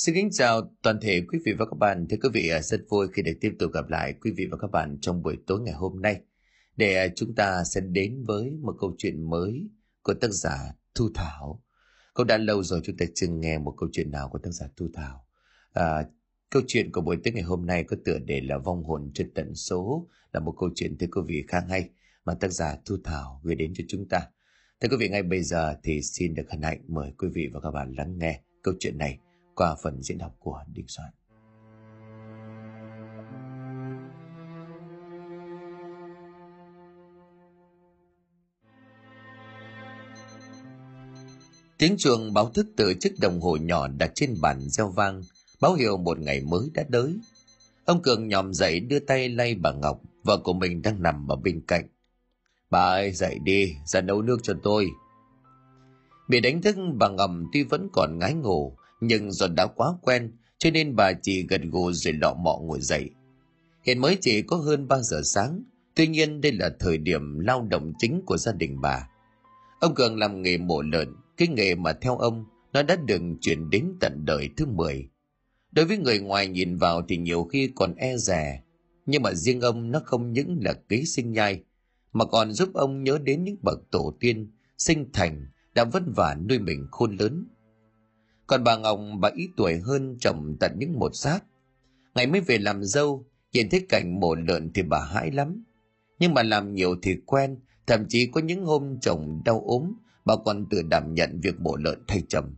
Xin kính chào toàn thể quý vị và các bạn. Thưa quý vị, rất vui khi được tiếp tục gặp lại quý vị và các bạn trong buổi tối ngày hôm nay để à, chúng ta sẽ đến với một câu chuyện mới của tác giả Thu Thảo. Cũng đã lâu rồi chúng ta chưa nghe một câu chuyện nào của tác giả Thu Thảo. À, câu chuyện của buổi tối ngày hôm nay có tựa đề là Vong hồn trên tận số là một câu chuyện thưa quý vị khá hay mà tác giả Thu Thảo gửi đến cho chúng ta. Thưa quý vị, ngay bây giờ thì xin được hân hạnh mời quý vị và các bạn lắng nghe câu chuyện này qua phần diễn đọc của Đình Soạn. Tiếng chuông báo thức từ chiếc đồng hồ nhỏ đặt trên bàn reo vang, báo hiệu một ngày mới đã tới. Ông Cường nhòm dậy đưa tay lay bà Ngọc, vợ của mình đang nằm ở bên cạnh. Bà ơi, dậy đi, ra nấu nước cho tôi. Bị đánh thức bà ngầm tuy vẫn còn ngái ngủ, nhưng do đã quá quen cho nên bà chỉ gật gù rồi lọ mọ ngồi dậy. Hiện mới chỉ có hơn 3 giờ sáng, tuy nhiên đây là thời điểm lao động chính của gia đình bà. Ông Cường làm nghề mổ lợn, cái nghề mà theo ông nó đã được chuyển đến tận đời thứ 10. Đối với người ngoài nhìn vào thì nhiều khi còn e rè, nhưng mà riêng ông nó không những là ký sinh nhai, mà còn giúp ông nhớ đến những bậc tổ tiên, sinh thành, đã vất vả nuôi mình khôn lớn – còn bà Ngọc bà ít tuổi hơn chồng tận những một sát. Ngày mới về làm dâu, nhìn thấy cảnh mổ lợn thì bà hãi lắm. Nhưng mà làm nhiều thì quen, thậm chí có những hôm chồng đau ốm, bà còn tự đảm nhận việc mổ lợn thay chồng.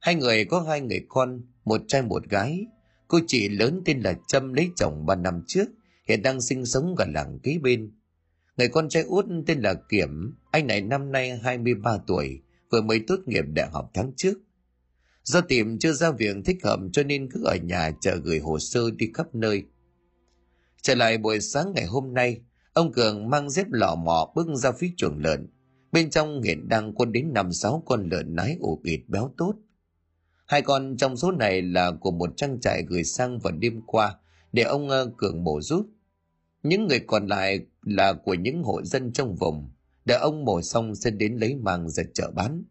Hai người có hai người con, một trai một gái. Cô chị lớn tên là Trâm lấy chồng ba năm trước, hiện đang sinh sống gần làng kế bên. Người con trai út tên là Kiểm, anh này năm nay 23 tuổi, vừa mới tốt nghiệp đại học tháng trước. Do tìm chưa ra việc thích hợp cho nên cứ ở nhà chờ gửi hồ sơ đi khắp nơi. Trở lại buổi sáng ngày hôm nay, ông Cường mang dép lò mò bước ra phía chuồng lợn. Bên trong hiện đang quân đến năm sáu con lợn nái ủ ịt béo tốt. Hai con trong số này là của một trang trại gửi sang vào đêm qua để ông ờ, Cường mổ giúp. Những người còn lại là của những hộ dân trong vùng, để ông mổ xong sẽ đến lấy màng ra chợ bán.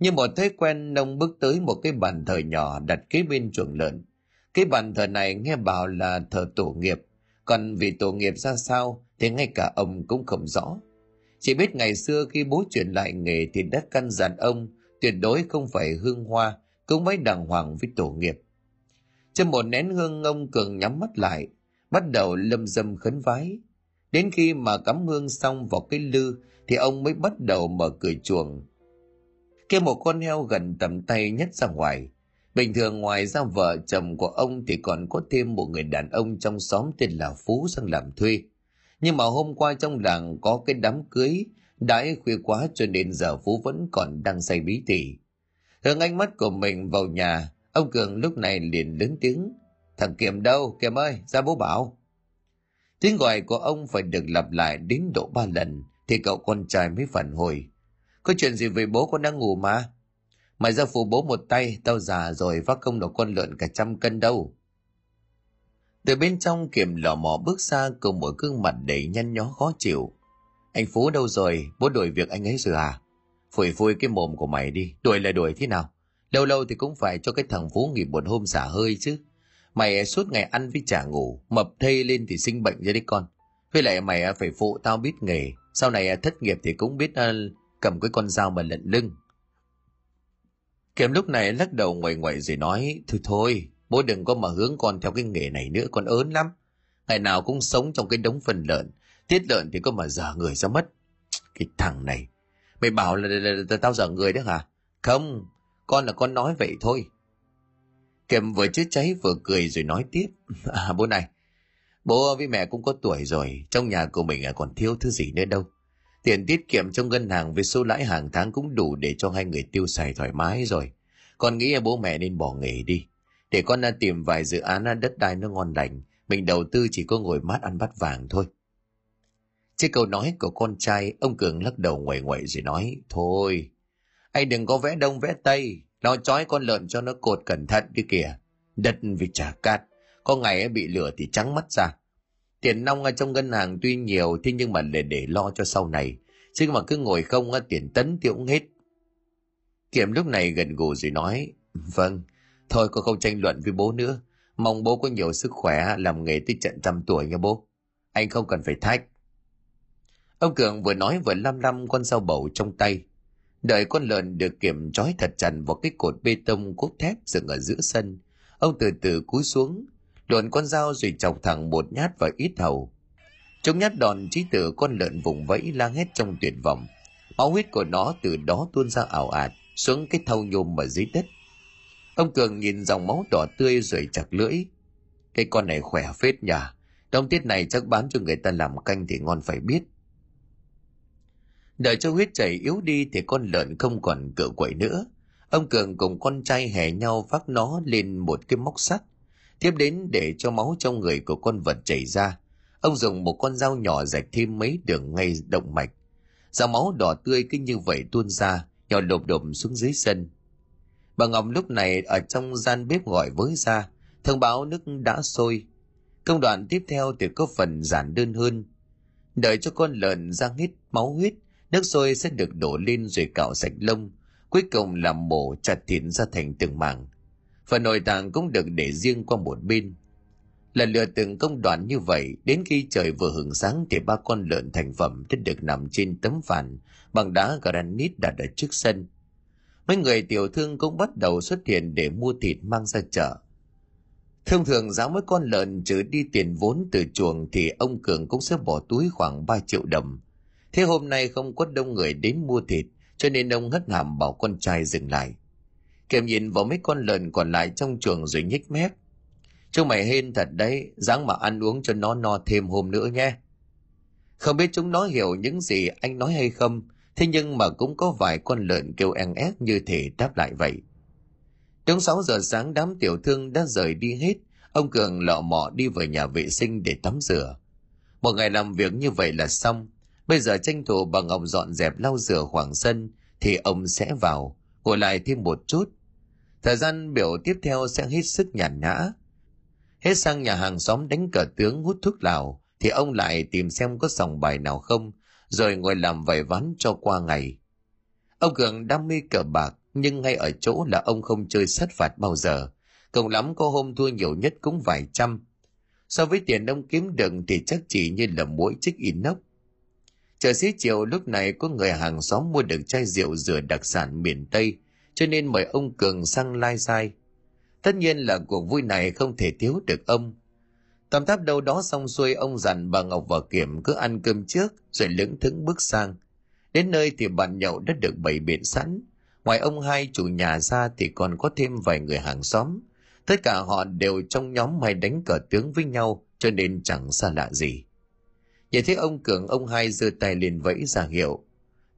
Như một thói quen nông bước tới một cái bàn thờ nhỏ đặt kế bên chuồng lợn. Cái bàn thờ này nghe bảo là thờ tổ nghiệp, còn vì tổ nghiệp ra sao thì ngay cả ông cũng không rõ. Chỉ biết ngày xưa khi bố chuyển lại nghề thì đã căn dặn ông tuyệt đối không phải hương hoa, cũng mới đàng hoàng với tổ nghiệp. trên một nén hương ông Cường nhắm mắt lại, bắt đầu lâm dâm khấn vái. Đến khi mà cắm hương xong vào cái lư thì ông mới bắt đầu mở cửa chuồng kêu một con heo gần tầm tay nhất ra ngoài. Bình thường ngoài ra vợ chồng của ông thì còn có thêm một người đàn ông trong xóm tên là Phú sang làm thuê. Nhưng mà hôm qua trong làng có cái đám cưới, đãi khuya quá cho nên giờ Phú vẫn còn đang say bí tỉ. Hướng ánh mắt của mình vào nhà, ông Cường lúc này liền lớn tiếng. Thằng Kiệm đâu, Kiệm ơi, ra bố bảo. Tiếng gọi của ông phải được lặp lại đến độ ba lần, thì cậu con trai mới phản hồi. Có chuyện gì với bố con đang ngủ mà? Mày ra phụ bố một tay, tao già rồi vác công được con lợn cả trăm cân đâu. Từ bên trong kiểm lò mò bước ra cùng một gương mặt đầy nhăn nhó khó chịu. Anh Phú đâu rồi? Bố đuổi việc anh ấy rồi à? Phủi phui cái mồm của mày đi, đuổi là đuổi thế nào? Lâu lâu thì cũng phải cho cái thằng Phú nghỉ một hôm xả hơi chứ. Mày suốt ngày ăn với chả ngủ, mập thây lên thì sinh bệnh ra đấy con. Với lại mày phải phụ tao biết nghề, sau này thất nghiệp thì cũng biết ờ, cầm cái con dao mà lận lưng. Kiếm lúc này lắc đầu ngoài ngoài rồi nói, thôi thôi, bố đừng có mà hướng con theo cái nghề này nữa, con ớn lắm. Ngày nào cũng sống trong cái đống phần lợn, tiết lợn thì có mà dở người ra mất. Cái thằng này, mày bảo là, là, là, là tao dở người đấy hả? Không, con là con nói vậy thôi. Kiếm vừa chứa cháy vừa cười rồi nói tiếp. À, bố này, bố với mẹ cũng có tuổi rồi, trong nhà của mình à còn thiếu thứ gì nữa đâu. Tiền tiết kiệm trong ngân hàng với số lãi hàng tháng cũng đủ để cho hai người tiêu xài thoải mái rồi. Con nghĩ bố mẹ nên bỏ nghề đi. Để con tìm vài dự án đất đai nó ngon lành. Mình đầu tư chỉ có ngồi mát ăn bát vàng thôi. Trên câu nói của con trai, ông Cường lắc đầu ngoại ngoại rồi nói, Thôi, anh đừng có vẽ đông vẽ tây, lo chói con lợn cho nó cột cẩn thận đi kìa. Đất vì trả cát, có ngày bị lửa thì trắng mắt ra. Tiền nong ở trong ngân hàng tuy nhiều thế nhưng mà để để lo cho sau này. Chứ mà cứ ngồi không tiền tấn thì cũng hết. Kiểm lúc này gần gù rồi nói, vâng, Thôi con không tranh luận với bố nữa. Mong bố có nhiều sức khỏe làm nghề tới trận trăm tuổi nha bố. Anh không cần phải thách. Ông Cường vừa nói vừa lăm lăm con dao bầu trong tay. Đợi con lợn được kiểm trói thật chặt vào cái cột bê tông cốt thép dựng ở giữa sân. Ông từ từ cúi xuống, đòn con dao rồi chọc thẳng một nhát vào ít hầu. chống nhát đòn trí tử con lợn vùng vẫy la hét trong tuyệt vọng. Máu huyết của nó từ đó tuôn ra ảo ạt, xuống cái thau nhôm ở dưới đất. Ông Cường nhìn dòng máu đỏ tươi rồi chặt lưỡi. Cái con này khỏe phết nhỉ. Trong tiết này chắc bán cho người ta làm canh thì ngon phải biết. Đợi cho huyết chảy yếu đi thì con lợn không còn cựa quậy nữa. Ông Cường cùng con trai hè nhau vác nó lên một cái móc sắt. Tiếp đến để cho máu trong người của con vật chảy ra. Ông dùng một con dao nhỏ rạch thêm mấy đường ngay động mạch. Dòng máu đỏ tươi cứ như vậy tuôn ra, nhỏ đột đột xuống dưới sân. Bà Ngọc lúc này ở trong gian bếp gọi với ra, thông báo nước đã sôi. Công đoạn tiếp theo thì có phần giản đơn hơn. Đợi cho con lợn ra hết máu huyết, nước sôi sẽ được đổ lên rồi cạo sạch lông, cuối cùng làm mổ chặt thịt ra thành từng mảng và nội tạng cũng được để riêng qua một bên. Lần lượt từng công đoạn như vậy, đến khi trời vừa hưởng sáng thì ba con lợn thành phẩm đã được nằm trên tấm phản bằng đá granite đặt ở trước sân. Mấy người tiểu thương cũng bắt đầu xuất hiện để mua thịt mang ra chợ. Thông thường giá mỗi con lợn trừ đi tiền vốn từ chuồng thì ông Cường cũng sẽ bỏ túi khoảng 3 triệu đồng. Thế hôm nay không có đông người đến mua thịt, cho nên ông hất hàm bảo con trai dừng lại. Kiểm nhìn vào mấy con lợn còn lại trong chuồng rồi nhích mép. Chúng mày hên thật đấy, dáng mà ăn uống cho nó no thêm hôm nữa nhé. Không biết chúng nó hiểu những gì anh nói hay không, thế nhưng mà cũng có vài con lợn kêu en ép như thể đáp lại vậy. Đúng 6 giờ sáng đám tiểu thương đã rời đi hết, ông Cường lọ mọ đi về nhà vệ sinh để tắm rửa. Một ngày làm việc như vậy là xong, bây giờ tranh thủ bằng ông dọn dẹp lau rửa khoảng sân thì ông sẽ vào, ngồi lại thêm một chút. Thời gian biểu tiếp theo sẽ hết sức nhàn nhã. Hết sang nhà hàng xóm đánh cờ tướng hút thuốc lào thì ông lại tìm xem có sòng bài nào không, rồi ngồi làm vài ván cho qua ngày. Ông Cường đam mê cờ bạc, nhưng ngay ở chỗ là ông không chơi sát phạt bao giờ. Cộng lắm có hôm thua nhiều nhất cũng vài trăm. So với tiền ông kiếm được thì chắc chỉ như là mũi chích inox. Chờ xế chiều lúc này có người hàng xóm mua được chai rượu rửa đặc sản miền Tây, cho nên mời ông Cường sang lai sai. Tất nhiên là cuộc vui này không thể thiếu được ông. Tầm tháp đâu đó xong xuôi ông dặn bà Ngọc và Kiểm cứ ăn cơm trước rồi lững thững bước sang. Đến nơi thì bàn nhậu đã được bày biện sẵn. Ngoài ông hai chủ nhà ra thì còn có thêm vài người hàng xóm. Tất cả họ đều trong nhóm hay đánh cờ tướng với nhau cho nên chẳng xa lạ gì. Nhìn thấy ông Cường ông hai giơ tay lên vẫy ra hiệu.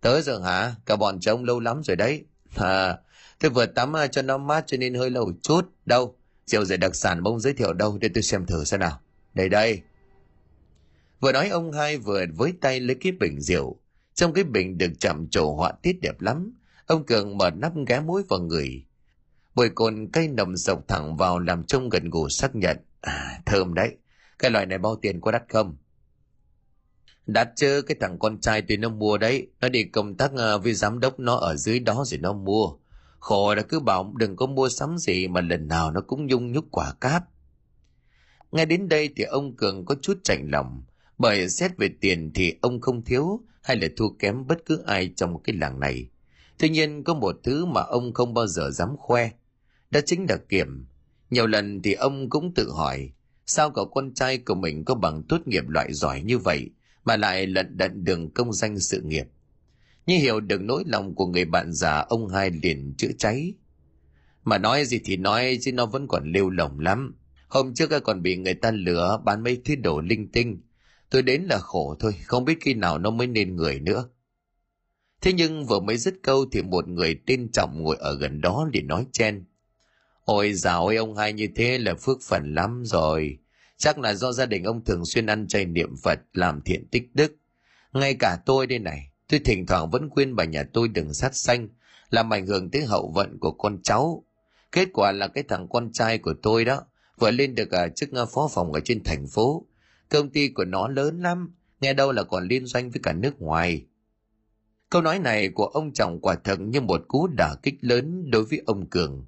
Tới giờ hả? Cả bọn trông lâu lắm rồi đấy. À, tôi vừa tắm à, cho nó mát cho nên hơi lâu chút. Đâu? Rượu rẻ đặc sản bông giới thiệu đâu để tôi xem thử xem nào. Đây đây. Vừa nói ông hai vừa với tay lấy cái bình rượu. Trong cái bình được chạm trổ họa tiết đẹp lắm. Ông Cường mở nắp ghé mũi vào người. Bồi cồn cây nồng sộc thẳng vào làm trông gần gù xác nhận. À, thơm đấy. Cái loại này bao tiền có đắt không? Đắt chứ, cái thằng con trai tôi nó mua đấy. Nó đi công tác à, với giám đốc nó ở dưới đó rồi nó mua. Khổ là cứ bảo đừng có mua sắm gì mà lần nào nó cũng nhung nhúc quả cáp. nghe đến đây thì ông Cường có chút chạnh lòng. Bởi xét về tiền thì ông không thiếu hay là thua kém bất cứ ai trong cái làng này. Tuy nhiên có một thứ mà ông không bao giờ dám khoe. Đó chính là kiểm. Nhiều lần thì ông cũng tự hỏi, sao cậu con trai của mình có bằng tốt nghiệp loại giỏi như vậy mà lại lận đận đường công danh sự nghiệp. Như hiểu được nỗi lòng của người bạn già ông hai liền chữa cháy. Mà nói gì thì nói chứ nó vẫn còn lêu lỏng lắm. Hôm trước còn bị người ta lừa bán mấy thứ đồ linh tinh. Tôi đến là khổ thôi, không biết khi nào nó mới nên người nữa. Thế nhưng vừa mới dứt câu thì một người tên Trọng ngồi ở gần đó để nói chen. Ôi dào ơi ông hai như thế là phước phần lắm rồi. Chắc là do gia đình ông thường xuyên ăn chay niệm Phật làm thiện tích đức. Ngay cả tôi đây này, tôi thỉnh thoảng vẫn khuyên bà nhà tôi đừng sát sanh, làm ảnh hưởng tới hậu vận của con cháu. Kết quả là cái thằng con trai của tôi đó, vừa lên được uh, chức à, phó phòng ở trên thành phố. Công ty của nó lớn lắm, nghe đâu là còn liên doanh với cả nước ngoài. Câu nói này của ông chồng quả thật như một cú đả kích lớn đối với ông Cường.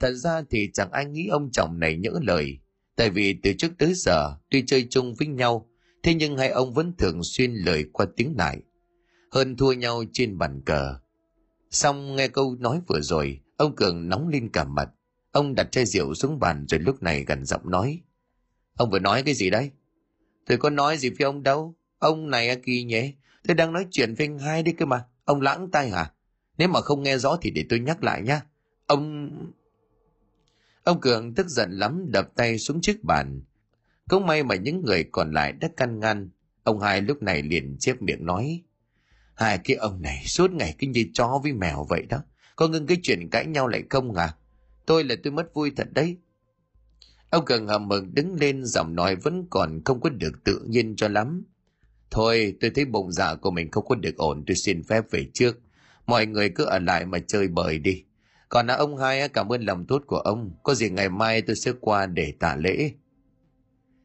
Thật ra thì chẳng ai nghĩ ông chồng này nhỡ lời, tại vì từ trước tới giờ tuy chơi chung với nhau, thế nhưng hai ông vẫn thường xuyên lời qua tiếng lại. Hơn thua nhau trên bàn cờ. Xong nghe câu nói vừa rồi, ông Cường nóng lên cả mặt. Ông đặt chai rượu xuống bàn rồi lúc này gần giọng nói. Ông vừa nói cái gì đấy? Tôi có nói gì với ông đâu. Ông này kỳ nhé. Tôi đang nói chuyện với anh hai đấy cơ mà. Ông lãng tay hả? Nếu mà không nghe rõ thì để tôi nhắc lại nhá. Ông... Ông Cường tức giận lắm đập tay xuống chiếc bàn. Cũng may mà những người còn lại đã căn ngăn. Ông hai lúc này liền chép miệng nói. Hai cái ông này suốt ngày cứ như chó với mèo vậy đó. Có ngưng cái chuyện cãi nhau lại không à? Tôi là tôi mất vui thật đấy. Ông cần hầm mừng đứng lên, giọng nói vẫn còn không có được tự nhiên cho lắm. Thôi, tôi thấy bụng dạ của mình không có được ổn, tôi xin phép về trước. Mọi người cứ ở lại mà chơi bời đi. Còn là ông hai cảm ơn lòng tốt của ông. Có gì ngày mai tôi sẽ qua để tạ lễ.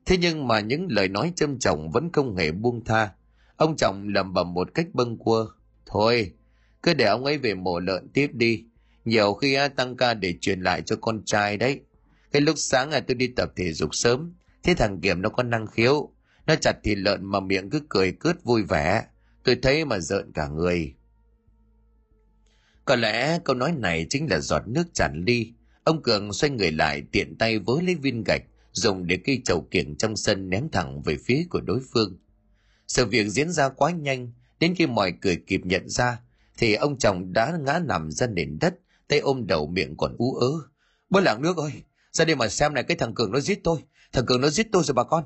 Thế nhưng mà những lời nói châm trọng vẫn không hề buông tha. Ông chồng lầm bầm một cách bâng quơ. Thôi, cứ để ông ấy về mổ lợn tiếp đi. Nhiều khi tăng ca để truyền lại cho con trai đấy. Cái lúc sáng tôi đi tập thể dục sớm. Thế thằng Kiểm nó có năng khiếu. Nó chặt thịt lợn mà miệng cứ cười cướt vui vẻ. Tôi thấy mà rợn cả người. Có lẽ câu nói này chính là giọt nước tràn ly. Ông Cường xoay người lại tiện tay với lấy viên gạch dùng để cây chầu kiểng trong sân ném thẳng về phía của đối phương. Sự việc diễn ra quá nhanh, đến khi mọi người kịp nhận ra, thì ông chồng đã ngã nằm ra nền đất, tay ôm đầu miệng còn ú ớ. Bố làng nước ơi, ra đây mà xem này cái thằng Cường nó giết tôi, thằng Cường nó giết tôi rồi bà con.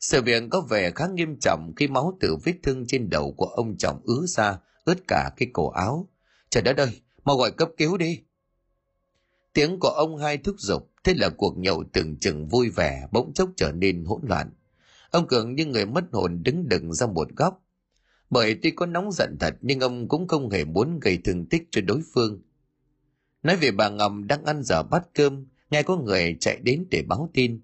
Sự việc có vẻ khá nghiêm trọng khi máu từ vết thương trên đầu của ông chồng ứa ra, ướt cả cái cổ áo. Trời đất ơi, mau gọi cấp cứu đi. Tiếng của ông hai thúc giục, thế là cuộc nhậu tưởng chừng vui vẻ bỗng chốc trở nên hỗn loạn. Ông Cường như người mất hồn đứng đừng ra một góc. Bởi tuy có nóng giận thật nhưng ông cũng không hề muốn gây thương tích cho đối phương. Nói về bà Ngầm đang ăn giờ bát cơm, nghe có người chạy đến để báo tin.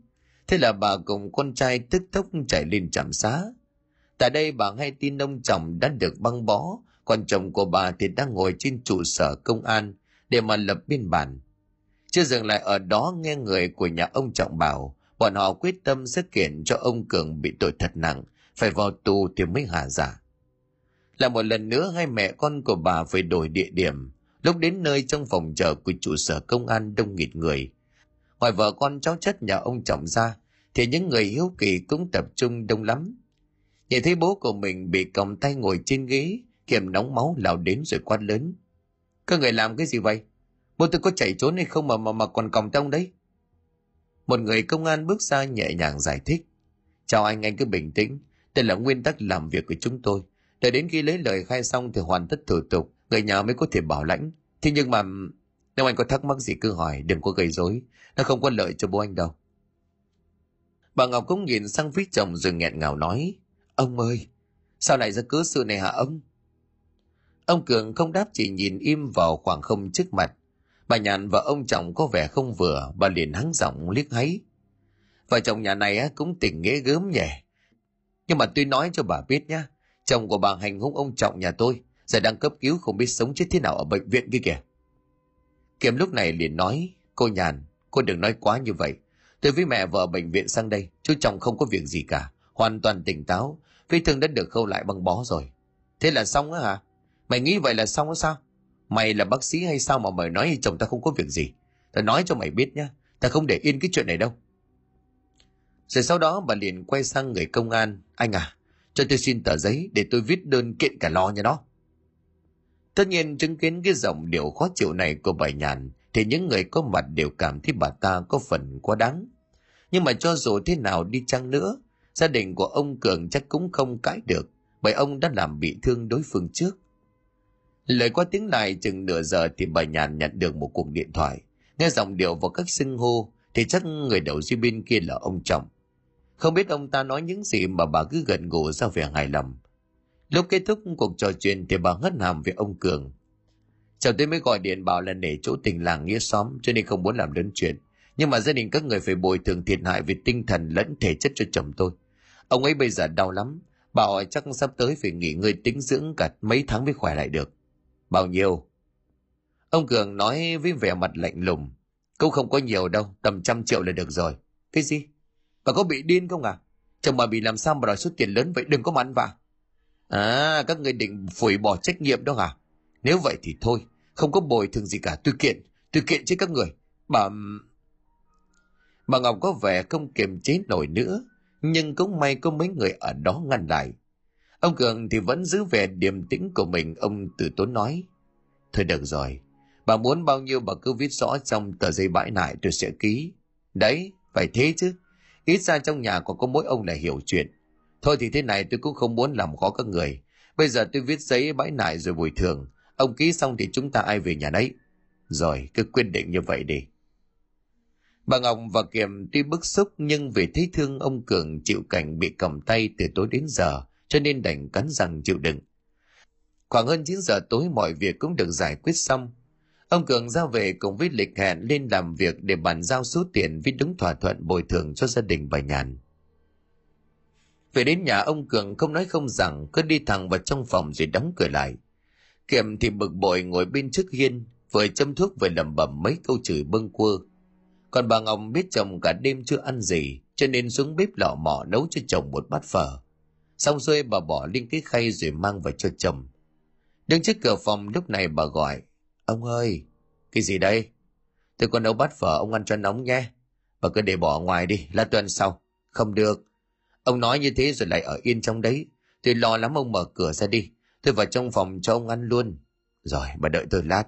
Thế là bà cùng con trai tức tốc chạy lên trạm xá. Tại đây bà hay tin ông chồng đã được băng bó, còn chồng của bà thì đang ngồi trên trụ sở công an để mà lập biên bản. Chưa dừng lại ở đó nghe người của nhà ông trọng bảo, bọn họ quyết tâm sẽ kiện cho ông Cường bị tội thật nặng, phải vào tù thì mới hạ giả. Là một lần nữa hai mẹ con của bà phải đổi địa điểm, lúc đến nơi trong phòng chờ của trụ sở công an đông nghịt người. Ngoài vợ con cháu chất nhà ông trọng ra, thì những người hiếu kỳ cũng tập trung đông lắm. Nhìn thấy bố của mình bị còng tay ngồi trên ghế, kiềm nóng máu lao đến rồi quát lớn. Các người làm cái gì vậy? Bố tôi có chạy trốn hay không mà mà, mà còn còng tông đấy? Một người công an bước ra nhẹ nhàng giải thích. Chào anh, anh cứ bình tĩnh. Đây là nguyên tắc làm việc của chúng tôi. Đợi đến khi lấy lời khai xong thì hoàn tất thủ tục, người nhà mới có thể bảo lãnh. Thế nhưng mà nếu anh có thắc mắc gì cứ hỏi, đừng có gây rối. Nó không có lợi cho bố anh đâu. Bà Ngọc cũng nhìn sang phía chồng rồi nghẹn ngào nói. Ông ơi, sao lại ra cớ sự này hả ông? Ông Cường không đáp chỉ nhìn im vào khoảng không trước mặt. Bà Nhàn và ông chồng có vẻ không vừa, bà liền hắng giọng liếc háy. Vợ chồng nhà này cũng tỉnh nghĩa gớm nhỉ. Nhưng mà tôi nói cho bà biết nhá, chồng của bà hành hung ông trọng nhà tôi, giờ đang cấp cứu không biết sống chết thế nào ở bệnh viện kia kìa. Kiếm lúc này liền nói, cô Nhàn, cô đừng nói quá như vậy. Tôi với mẹ vợ bệnh viện sang đây, chú chồng không có việc gì cả, hoàn toàn tỉnh táo, vết thương đã được khâu lại băng bó rồi. Thế là xong á hả? Mày nghĩ vậy là xong á sao? Mày là bác sĩ hay sao mà mày nói chồng ta không có việc gì? Ta nói cho mày biết nhá, ta không để yên cái chuyện này đâu. Rồi sau đó bà liền quay sang người công an. Anh à, cho tôi xin tờ giấy để tôi viết đơn kiện cả lo nha đó. Tất nhiên chứng kiến cái giọng điệu khó chịu này của bà Nhàn thì những người có mặt đều cảm thấy bà ta có phần quá đáng. Nhưng mà cho dù thế nào đi chăng nữa, gia đình của ông Cường chắc cũng không cãi được bởi ông đã làm bị thương đối phương trước. Lời qua tiếng lại chừng nửa giờ thì bà Nhàn nhận được một cuộc điện thoại. Nghe giọng điệu và các xưng hô thì chắc người đầu dây bên kia là ông Trọng. Không biết ông ta nói những gì mà bà cứ gần gù ra vẻ hài lòng. Lúc kết thúc cuộc trò chuyện thì bà ngất hàm về ông Cường. Chồng tôi mới gọi điện bảo là để chỗ tình làng nghĩa xóm, cho nên không muốn làm lớn chuyện. Nhưng mà gia đình các người phải bồi thường thiệt hại về tinh thần lẫn thể chất cho chồng tôi. Ông ấy bây giờ đau lắm. Bảo chắc sắp tới phải nghỉ ngơi tính dưỡng cả mấy tháng mới khỏe lại được. Bao nhiêu? Ông Cường nói với vẻ mặt lạnh lùng. Cũng không có nhiều đâu, tầm trăm triệu là được rồi. Cái gì? Bà có bị điên không à? Chồng bà bị làm sao mà đòi số tiền lớn vậy đừng có mà ăn vạ. À, các người định phủi bỏ trách nhiệm đó hả? Nếu vậy thì thôi, không có bồi thường gì cả, tôi kiện, tôi kiện chứ các người. Bà... Bà Ngọc có vẻ không kiềm chế nổi nữa, nhưng cũng may có mấy người ở đó ngăn lại. Ông Cường thì vẫn giữ vẻ điềm tĩnh của mình, ông từ tốn nói. Thôi được rồi, bà muốn bao nhiêu bà cứ viết rõ trong tờ giấy bãi nại tôi sẽ ký. Đấy, phải thế chứ. Ít ra trong nhà còn có mỗi ông là hiểu chuyện. Thôi thì thế này tôi cũng không muốn làm khó các người. Bây giờ tôi viết giấy bãi nại rồi bồi thường. Ông ký xong thì chúng ta ai về nhà đấy. Rồi, cứ quyết định như vậy đi. Bà Ngọc và Kiềm tuy bức xúc nhưng vì thấy thương ông Cường chịu cảnh bị cầm tay từ tối đến giờ cho nên đành cắn răng chịu đựng. Khoảng hơn 9 giờ tối mọi việc cũng được giải quyết xong. Ông Cường ra về cùng với lịch hẹn lên làm việc để bàn giao số tiền với đúng thỏa thuận bồi thường cho gia đình bà Nhàn. Về đến nhà ông Cường không nói không rằng cứ đi thẳng vào trong phòng rồi đóng cửa lại. Kiệm thì bực bội ngồi bên trước hiên, vừa châm thuốc vừa lẩm bẩm mấy câu chửi bâng quơ. Còn bà Ngọc biết chồng cả đêm chưa ăn gì, cho nên xuống bếp lọ mỏ nấu cho chồng một bát phở. Xong xuôi bà bỏ lên cái khay rồi mang vào cho chồng. Đứng trước cửa phòng lúc này bà gọi. Ông ơi, cái gì đây? Tôi còn nấu bát phở ông ăn cho nóng nhé. Bà cứ để bỏ ngoài đi, là tuần sau. Không được. Ông nói như thế rồi lại ở yên trong đấy. Tôi lo lắm ông mở cửa ra đi. Tôi vào trong phòng cho ông ăn luôn. Rồi, bà đợi tôi lát.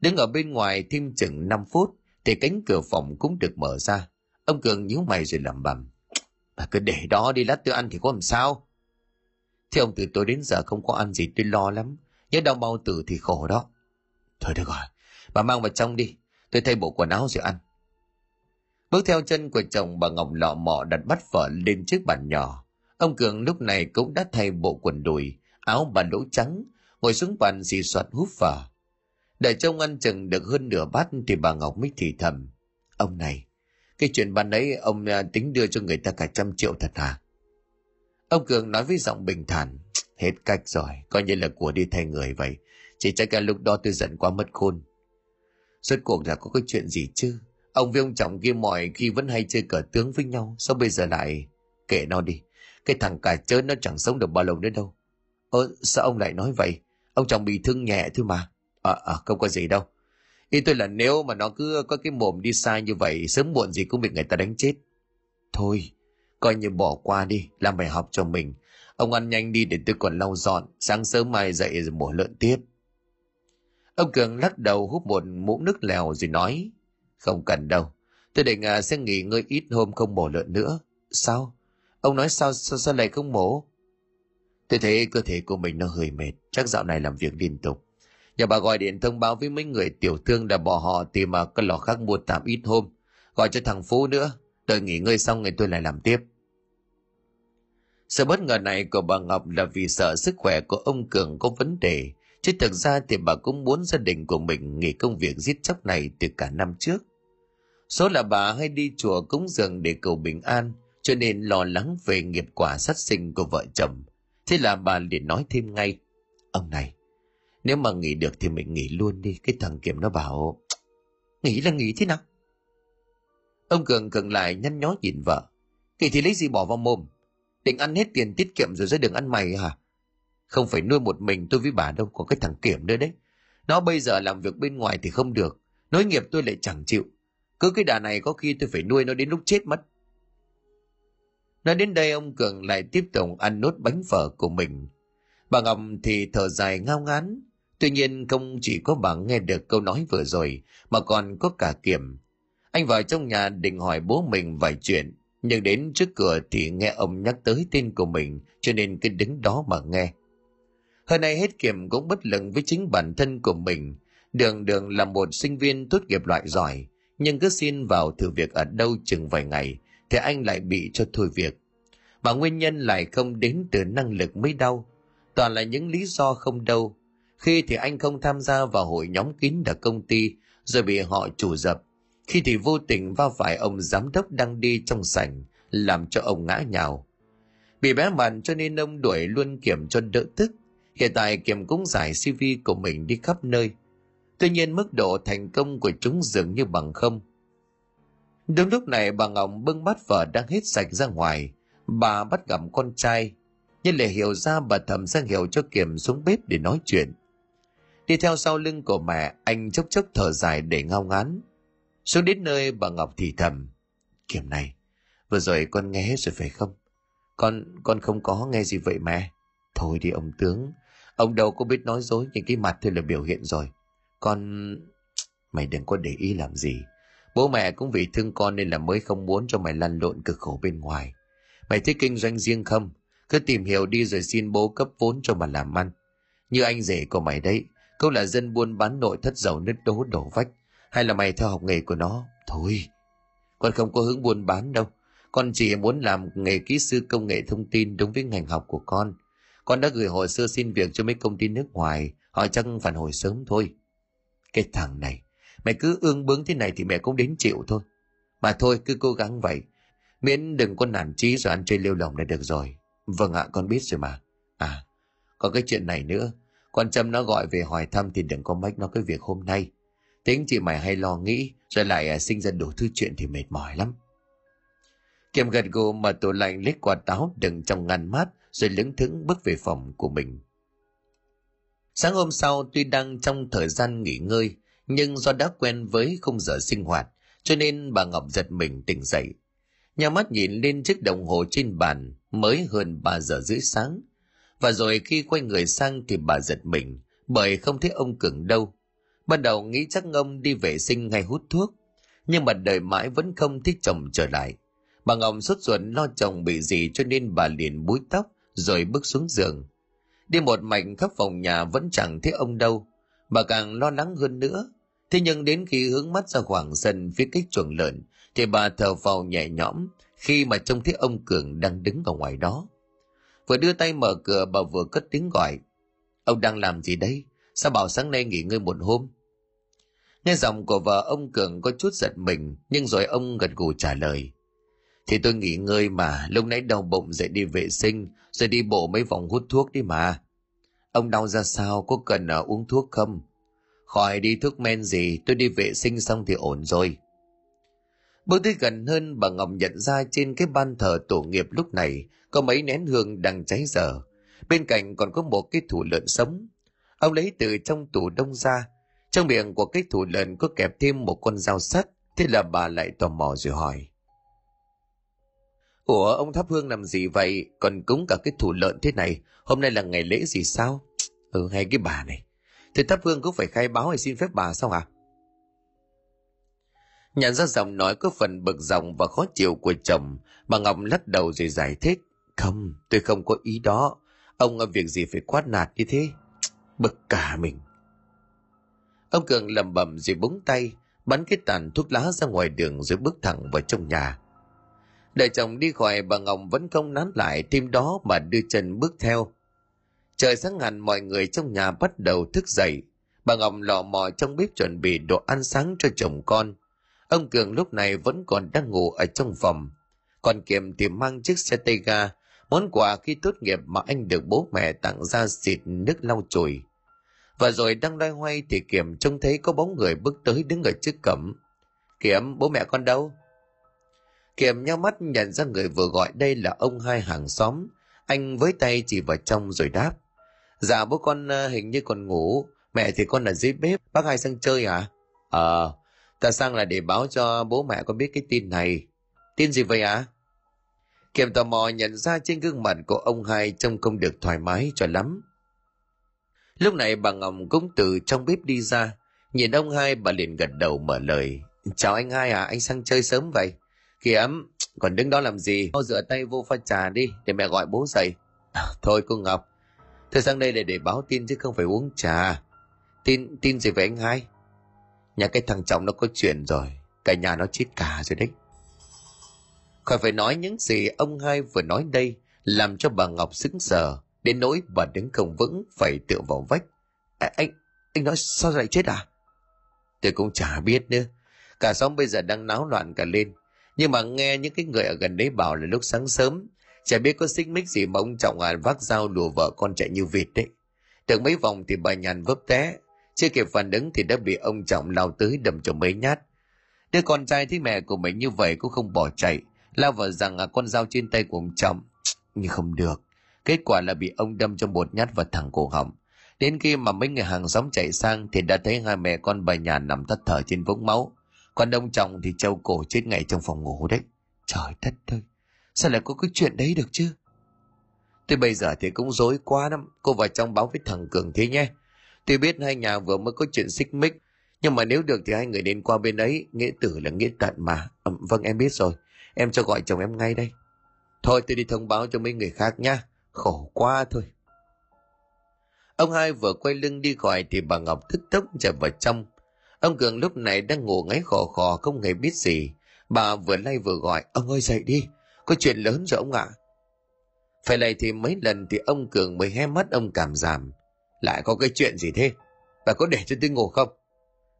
Đứng ở bên ngoài thêm chừng 5 phút, thì cánh cửa phòng cũng được mở ra. Ông Cường nhíu mày rồi lẩm bẩm. Bà cứ để đó đi lát tôi ăn thì có làm sao? Thế ông từ tối đến giờ không có ăn gì tôi lo lắm. Nhớ đau bao tử thì khổ đó. Thôi được rồi, bà mang vào trong đi. Tôi thay bộ quần áo rồi ăn. Bước theo chân của chồng bà Ngọc lọ mọ đặt bắt vợ lên chiếc bàn nhỏ. Ông Cường lúc này cũng đã thay bộ quần đùi, áo bà lỗ trắng, ngồi xuống bàn xì soạt hút phở. Đợi trông ăn chừng được hơn nửa bát thì bà Ngọc mới thì thầm. Ông này, cái chuyện ban ấy ông à, tính đưa cho người ta cả trăm triệu thật hả? Ông Cường nói với giọng bình thản. Hết cách rồi, coi như là của đi thay người vậy. Chỉ chắc cả lúc đó tôi giận quá mất khôn. Rốt cuộc là có cái chuyện gì chứ? Ông với ông chồng kia mọi khi vẫn hay chơi cờ tướng với nhau. Sao bây giờ lại... Kệ nó đi. Cái thằng cả chớ nó chẳng sống được bao lâu nữa đâu. Ơ, sao ông lại nói vậy? Ông chồng bị thương nhẹ thôi mà. À, à, không có gì đâu. Ý tôi là nếu mà nó cứ có cái mồm đi sai như vậy, sớm muộn gì cũng bị người ta đánh chết. Thôi, coi như bỏ qua đi, làm bài học cho mình. Ông ăn nhanh đi để tôi còn lau dọn, sáng sớm mai dậy rồi mổ lợn tiếp. Ông Cường lắc đầu hút một muỗng nước lèo rồi nói, không cần đâu, tôi định sẽ nghỉ ngơi ít hôm không mổ lợn nữa. Sao? Ông nói sao, sao, sao lại không mổ? Tôi thấy cơ thể của mình nó hơi mệt, chắc dạo này làm việc liên tục. Nhà bà gọi điện thông báo với mấy người tiểu thương đã bỏ họ tìm mà cái lò khác mua tạm ít hôm. Gọi cho thằng Phú nữa, đợi nghỉ ngơi xong người tôi lại làm tiếp. Sự bất ngờ này của bà Ngọc là vì sợ sức khỏe của ông Cường có vấn đề, chứ thực ra thì bà cũng muốn gia đình của mình nghỉ công việc giết chóc này từ cả năm trước. Số là bà hay đi chùa cúng dường để cầu bình an, cho nên lo lắng về nghiệp quả sát sinh của vợ chồng. Thế là bà liền nói thêm ngay, ông này, nếu mà nghỉ được thì mình nghỉ luôn đi, cái thằng Kiểm nó bảo, nghỉ là nghỉ thế nào? Ông Cường cường lại nhăn nhó nhìn vợ, kỳ thì lấy gì bỏ vào mồm, định ăn hết tiền tiết kiệm rồi ra đường ăn mày hả? Không phải nuôi một mình tôi với bà đâu, có cái thằng Kiểm nữa đấy. Nó bây giờ làm việc bên ngoài thì không được, nối nghiệp tôi lại chẳng chịu. Cứ cái đà này có khi tôi phải nuôi nó đến lúc chết mất. Nói đến đây ông Cường lại tiếp tục ăn nốt bánh phở của mình. Bà Ngọc thì thở dài ngao ngán. Tuy nhiên không chỉ có bà nghe được câu nói vừa rồi mà còn có cả Kiểm. Anh vào trong nhà định hỏi bố mình vài chuyện nhưng đến trước cửa thì nghe ông nhắc tới tên của mình cho nên cứ đứng đó mà nghe. Hơn nay hết Kiểm cũng bất lực với chính bản thân của mình. Đường đường là một sinh viên tốt nghiệp loại giỏi nhưng cứ xin vào thử việc ở đâu chừng vài ngày thì anh lại bị cho thôi việc. Mà nguyên nhân lại không đến từ năng lực mới đau, toàn là những lý do không đâu. Khi thì anh không tham gia vào hội nhóm kín đặc công ty, rồi bị họ chủ dập. Khi thì vô tình va phải ông giám đốc đang đi trong sảnh, làm cho ông ngã nhào. Bị bé mặn cho nên ông đuổi luôn Kiểm cho đỡ tức. Hiện tại Kiểm cũng giải CV của mình đi khắp nơi. Tuy nhiên mức độ thành công của chúng dường như bằng không. Đúng lúc này bà Ngọc bưng bát vợ đang hết sạch ra ngoài. Bà bắt gặp con trai. Nhưng để hiểu ra bà thầm sang hiểu cho Kiểm xuống bếp để nói chuyện. Đi theo sau lưng của mẹ, anh chốc chốc thở dài để ngao ngán. Xuống đến nơi bà Ngọc thì thầm. Kiểm này, vừa rồi con nghe hết rồi phải không? Con, con không có nghe gì vậy mẹ. Thôi đi ông tướng, ông đâu có biết nói dối những cái mặt thôi là biểu hiện rồi. Con... Mày đừng có để ý làm gì. Bố mẹ cũng vì thương con nên là mới không muốn cho mày lăn lộn cực khổ bên ngoài. Mày thích kinh doanh riêng không? Cứ tìm hiểu đi rồi xin bố cấp vốn cho mà làm ăn. Như anh rể của mày đấy, câu là dân buôn bán nội thất giàu nứt đố đổ vách. Hay là mày theo học nghề của nó? Thôi, con không có hướng buôn bán đâu. Con chỉ muốn làm nghề kỹ sư công nghệ thông tin đúng với ngành học của con. Con đã gửi hồ sơ xin việc cho mấy công ty nước ngoài, họ chắc phản hồi sớm thôi. Cái thằng này, mày cứ ương bướng thế này thì mẹ cũng đến chịu thôi. Mà thôi, cứ cố gắng vậy. Miễn đừng có nản trí rồi ăn chơi lêu lỏng là được rồi. Vâng ạ, con biết rồi mà. À, có cái chuyện này nữa. Con Trâm nó gọi về hỏi thăm thì đừng có mách nó cái việc hôm nay. Tính chị mày hay lo nghĩ, rồi lại à, sinh ra đủ thứ chuyện thì mệt mỏi lắm. Kiệm gật gù mà tủ lạnh lấy quả táo đựng trong ngăn mát rồi lững thững bước về phòng của mình. Sáng hôm sau tuy đang trong thời gian nghỉ ngơi nhưng do đã quen với khung giờ sinh hoạt cho nên bà Ngọc giật mình tỉnh dậy. Nhà mắt nhìn lên chiếc đồng hồ trên bàn mới hơn 3 giờ rưỡi sáng. Và rồi khi quay người sang thì bà giật mình, bởi không thấy ông Cường đâu. Ban đầu nghĩ chắc ông đi vệ sinh hay hút thuốc, nhưng mà đợi mãi vẫn không thích chồng trở lại. Bà Ngọc sốt ruột lo chồng bị gì cho nên bà liền búi tóc, rồi bước xuống giường. Đi một mạch khắp phòng nhà vẫn chẳng thấy ông đâu. Bà càng lo lắng hơn nữa. Thế nhưng đến khi hướng mắt ra khoảng sân phía cách chuồng lợn, thì bà thở vào nhẹ nhõm khi mà trông thấy ông Cường đang đứng ở ngoài đó. Vừa đưa tay mở cửa bà vừa cất tiếng gọi. Ông đang làm gì đấy? Sao bảo sáng nay nghỉ ngơi một hôm? Nghe giọng của vợ ông Cường có chút giật mình nhưng rồi ông gật gù trả lời. Thì tôi nghỉ ngơi mà, lúc nãy đau bụng dậy đi vệ sinh, rồi đi bộ mấy vòng hút thuốc đi mà. Ông đau ra sao, có cần uh, uống thuốc không? Khỏi đi thuốc men gì, tôi đi vệ sinh xong thì ổn rồi. Bước tới gần hơn, bà Ngọc nhận ra trên cái ban thờ tổ nghiệp lúc này có mấy nén hương đang cháy dở. Bên cạnh còn có một cái thủ lợn sống. Ông lấy từ trong tủ đông ra. Trong miệng của cái thủ lợn có kẹp thêm một con dao sắt. Thế là bà lại tò mò rồi hỏi. Ủa ông thắp hương làm gì vậy? Còn cúng cả cái thủ lợn thế này. Hôm nay là ngày lễ gì sao? Ừ hay cái bà này. Thì thắp hương cũng phải khai báo hay xin phép bà sao hả? Nhận ra giọng nói có phần bực dòng và khó chịu của chồng, bà Ngọc lắc đầu rồi giải thích. Không, tôi không có ý đó. Ông ở việc gì phải quát nạt như thế? Bực cả mình. Ông Cường lầm bầm rồi búng tay, bắn cái tàn thuốc lá ra ngoài đường rồi bước thẳng vào trong nhà. Đợi chồng đi khỏi bà Ngọc vẫn không nán lại thêm đó mà đưa chân bước theo. Trời sáng hẳn mọi người trong nhà bắt đầu thức dậy. Bà Ngọc lò mò trong bếp chuẩn bị đồ ăn sáng cho chồng con. Ông Cường lúc này vẫn còn đang ngủ ở trong phòng. Còn Kiệm thì mang chiếc xe tay ga, món quà khi tốt nghiệp mà anh được bố mẹ tặng ra xịt nước lau chùi. Và rồi đang loay hoay thì Kiểm trông thấy có bóng người bước tới đứng ở trước cổng. Kiểm, bố mẹ con đâu? Kiệm nhau mắt nhận ra người vừa gọi đây là ông hai hàng xóm. Anh với tay chỉ vào trong rồi đáp. Dạ bố con ờ, hình như còn ngủ, mẹ thì con ở dưới bếp, bác hai sang chơi à? Ờ, ta sang là để báo cho bố mẹ con biết cái tin này. Tin gì vậy ạ? À? Kiệm tò mò nhận ra trên gương mặt của ông hai trông không được thoải mái cho lắm. Lúc này bà Ngọc cũng từ trong bếp đi ra, nhìn ông hai bà liền gật đầu mở lời. Chào anh hai à, anh sang chơi sớm vậy? Kìa, còn đứng đó làm gì? Mau rửa tay vô pha trà đi, để mẹ gọi bố dậy. À, thôi cô Ngọc, tôi sang đây là để báo tin chứ không phải uống trà. Tin tin gì về anh hai? Nhà cái thằng chồng nó có chuyện rồi, cả nhà nó chết cả rồi đấy. Khỏi phải nói những gì ông hai vừa nói đây, làm cho bà Ngọc sững sờ, đến nỗi bà đứng không vững phải tựa vào vách. À, anh, anh nói sao lại chết à? Tôi cũng chả biết nữa. Cả xóm bây giờ đang náo loạn cả lên nhưng mà nghe những cái người ở gần đấy bảo là lúc sáng sớm chả biết có xích mích gì mà ông trọng à vác dao đùa vợ con chạy như vịt đấy được mấy vòng thì bà nhàn vấp té chưa kịp phản ứng thì đã bị ông trọng lao tới đâm cho mấy nhát. Đứa con trai thấy mẹ của mình như vậy cũng không bỏ chạy. Lao vào rằng à, con dao trên tay của ông trọng. Nhưng không được. Kết quả là bị ông đâm cho một nhát vào thẳng cổ họng. Đến khi mà mấy người hàng xóm chạy sang thì đã thấy hai mẹ con bà nhà nằm thất thở trên vũng máu. Còn ông trọng thì trâu cổ chết ngay trong phòng ngủ đấy. Trời đất ơi! Sao lại có cái chuyện đấy được chứ? Tôi bây giờ thì cũng dối quá lắm. Cô vào trong báo với thằng cường thế nhé tôi biết hai nhà vừa mới có chuyện xích mích nhưng mà nếu được thì hai người đến qua bên ấy. Nghĩa tử là nghĩa tận mà. À, vâng em biết rồi. Em cho gọi chồng em ngay đây. Thôi tôi đi thông báo cho mấy người khác nhá. Khổ quá thôi. Ông hai vừa quay lưng đi gọi thì bà ngọc tức tốc chạy vào trong. Ông cường lúc này đang ngủ ngáy khò khò không hề biết gì. Bà vừa lay vừa gọi ông ơi dậy đi. Có chuyện lớn rồi ông ạ. Phải lay thì mấy lần thì ông cường mới hé mắt ông cảm giảm lại có cái chuyện gì thế? Bà có để cho tôi ngủ không?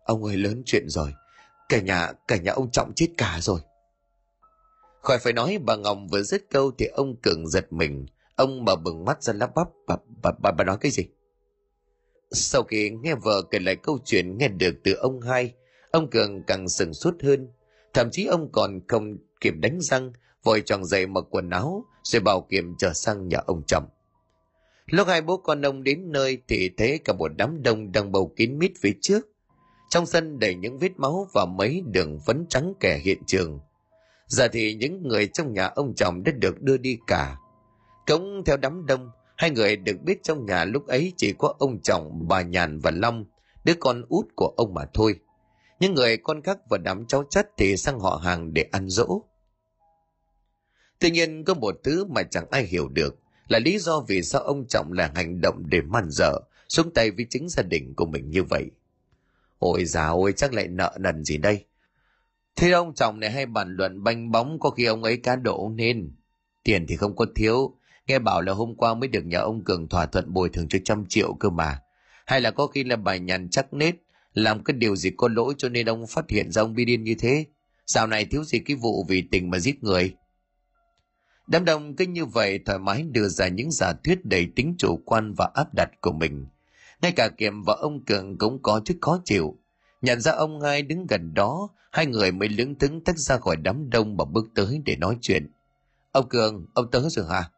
Ông ơi lớn chuyện rồi. Cả nhà cả nhà ông trọng chết cả rồi. Khỏi phải nói bà ngọc vừa dứt câu thì ông cường giật mình. Ông mở bừng mắt ra lắp bắp bà, bà, bà, bà nói cái gì? Sau khi nghe vợ kể lại câu chuyện nghe được từ ông hai ông cường càng sừng sốt hơn. Thậm chí ông còn không kịp đánh răng vội tròn dậy mặc quần áo rồi bảo kiểm trở sang nhà ông trọng lúc hai bố con ông đến nơi thì thấy cả một đám đông đang bầu kín mít phía trước. Trong sân đầy những vết máu và mấy đường phấn trắng kẻ hiện trường. Giờ thì những người trong nhà ông chồng đã được đưa đi cả. Cống theo đám đông, hai người được biết trong nhà lúc ấy chỉ có ông chồng, bà nhàn và long, đứa con út của ông mà thôi. Những người con khác và đám cháu chất thì sang họ hàng để ăn dỗ. Tuy nhiên có một thứ mà chẳng ai hiểu được là lý do vì sao ông trọng là hành động để man dở, xuống tay với chính gia đình của mình như vậy. Ôi già ôi, chắc lại nợ nần gì đây? Thế ông chồng này hay bàn luận banh bóng có khi ông ấy cá độ nên. Tiền thì không có thiếu, nghe bảo là hôm qua mới được nhà ông cường thỏa thuận bồi thường cho trăm triệu cơ mà. Hay là có khi là bà nhàn chắc nết, làm cái điều gì có lỗi cho nên ông phát hiện ra ông bi điên như thế? Dạo này thiếu gì cái vụ vì tình mà giết người? Đám đông cứ như vậy thoải mái đưa ra những giả thuyết đầy tính chủ quan và áp đặt của mình. Ngay cả kiệm và ông cường cũng có chút khó chịu. Nhận ra ông hai đứng gần đó, hai người mới lưỡng thững tách ra khỏi đám đông và bước tới để nói chuyện. Ông cường, ông tới rồi hả?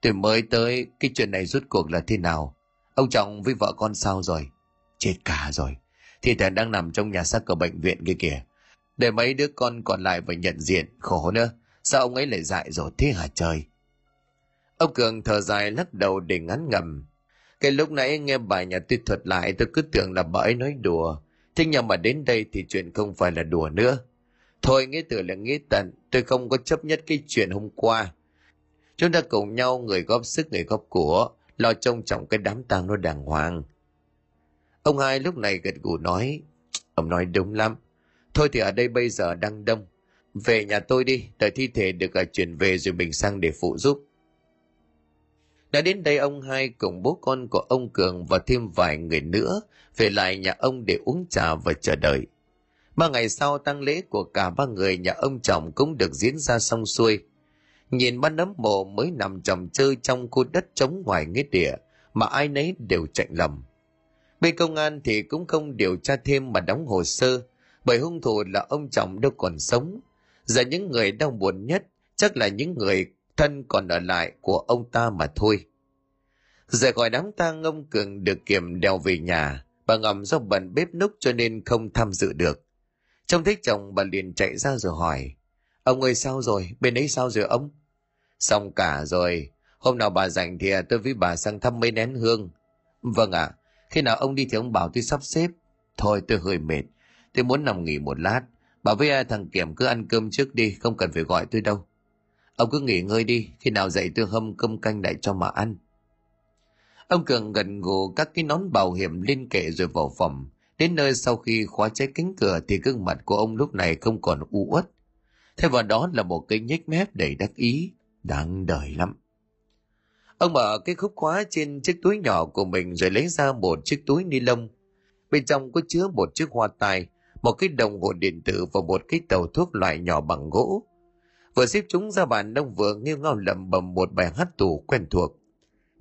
Tôi mới tới, cái chuyện này rút cuộc là thế nào? Ông chồng với vợ con sao rồi? Chết cả rồi. Thì thể đang nằm trong nhà xác ở bệnh viện kia kìa. Để mấy đứa con còn lại phải nhận diện, khổ nữa sao ông ấy lại dại rồi thế hả trời? Ông cường thở dài lắc đầu để ngắn ngầm. Cái lúc nãy nghe bài nhà tôi thuật lại, tôi cứ tưởng là bà ấy nói đùa. Thế nhưng mà đến đây thì chuyện không phải là đùa nữa. Thôi, nghĩa tử là nghĩa tận, tôi không có chấp nhất cái chuyện hôm qua. Chúng ta cùng nhau, người góp sức, người góp của, lo trông trọng cái đám tang nó đàng hoàng. Ông hai lúc này gật gù nói, ông nói đúng lắm. Thôi thì ở đây bây giờ đang đông về nhà tôi đi đợi thi thể được à, chuyển về rồi mình sang để phụ giúp. Đã đến đây ông hai cùng bố con của ông cường và thêm vài người nữa, về lại nhà ông để uống trà và chờ đợi. Ba ngày sau, tang lễ của cả ba người nhà ông chồng cũng được diễn ra xong xuôi. Nhìn ba nấm mộ mới nằm trầm chơi trong khu đất trống ngoài nghĩa địa, mà ai nấy đều chạy lầm bên công an thì cũng không điều tra thêm mà đóng hồ sơ, bởi hung thủ là ông chồng đâu còn sống giờ những người đau buồn nhất chắc là những người thân còn ở lại của ông ta mà thôi. Rời khỏi đám tang ông cường được kiểm đèo về nhà. Bà ngầm do bận bếp núc cho nên không tham dự được. Trông thấy chồng bà liền chạy ra rồi hỏi ông ơi sao rồi? Bên ấy sao rồi ông? Xong cả rồi. Hôm nào bà rảnh thì à, tôi với bà sang thăm mấy nén hương. Vâng ạ. À, khi nào ông đi thì ông bảo tôi sắp xếp. Thôi tôi hơi mệt. Tôi muốn nằm nghỉ một lát bà với thằng kiểm cứ ăn cơm trước đi, không cần phải gọi tôi đâu. Ông cứ nghỉ ngơi đi, khi nào dậy tôi hâm cơm canh lại cho mà ăn. Ông cường gần gù các cái nón bảo hiểm lên kệ rồi vào phòng. Đến nơi sau khi khóa trái cánh cửa thì gương mặt của ông lúc này không còn u uất. Thay vào đó là một cái nhếch mép đầy đắc ý. Đáng đời lắm. Ông mở cái khúc khóa trên chiếc túi nhỏ của mình rồi lấy ra một chiếc túi ni lông. Bên trong có chứa một chiếc hoa tai một cái đồng hồ điện tử và một cái tàu thuốc loại nhỏ bằng gỗ vừa xếp chúng ra bàn ông vừa nghiêng ngao lẩm bẩm một bài hát tù quen thuộc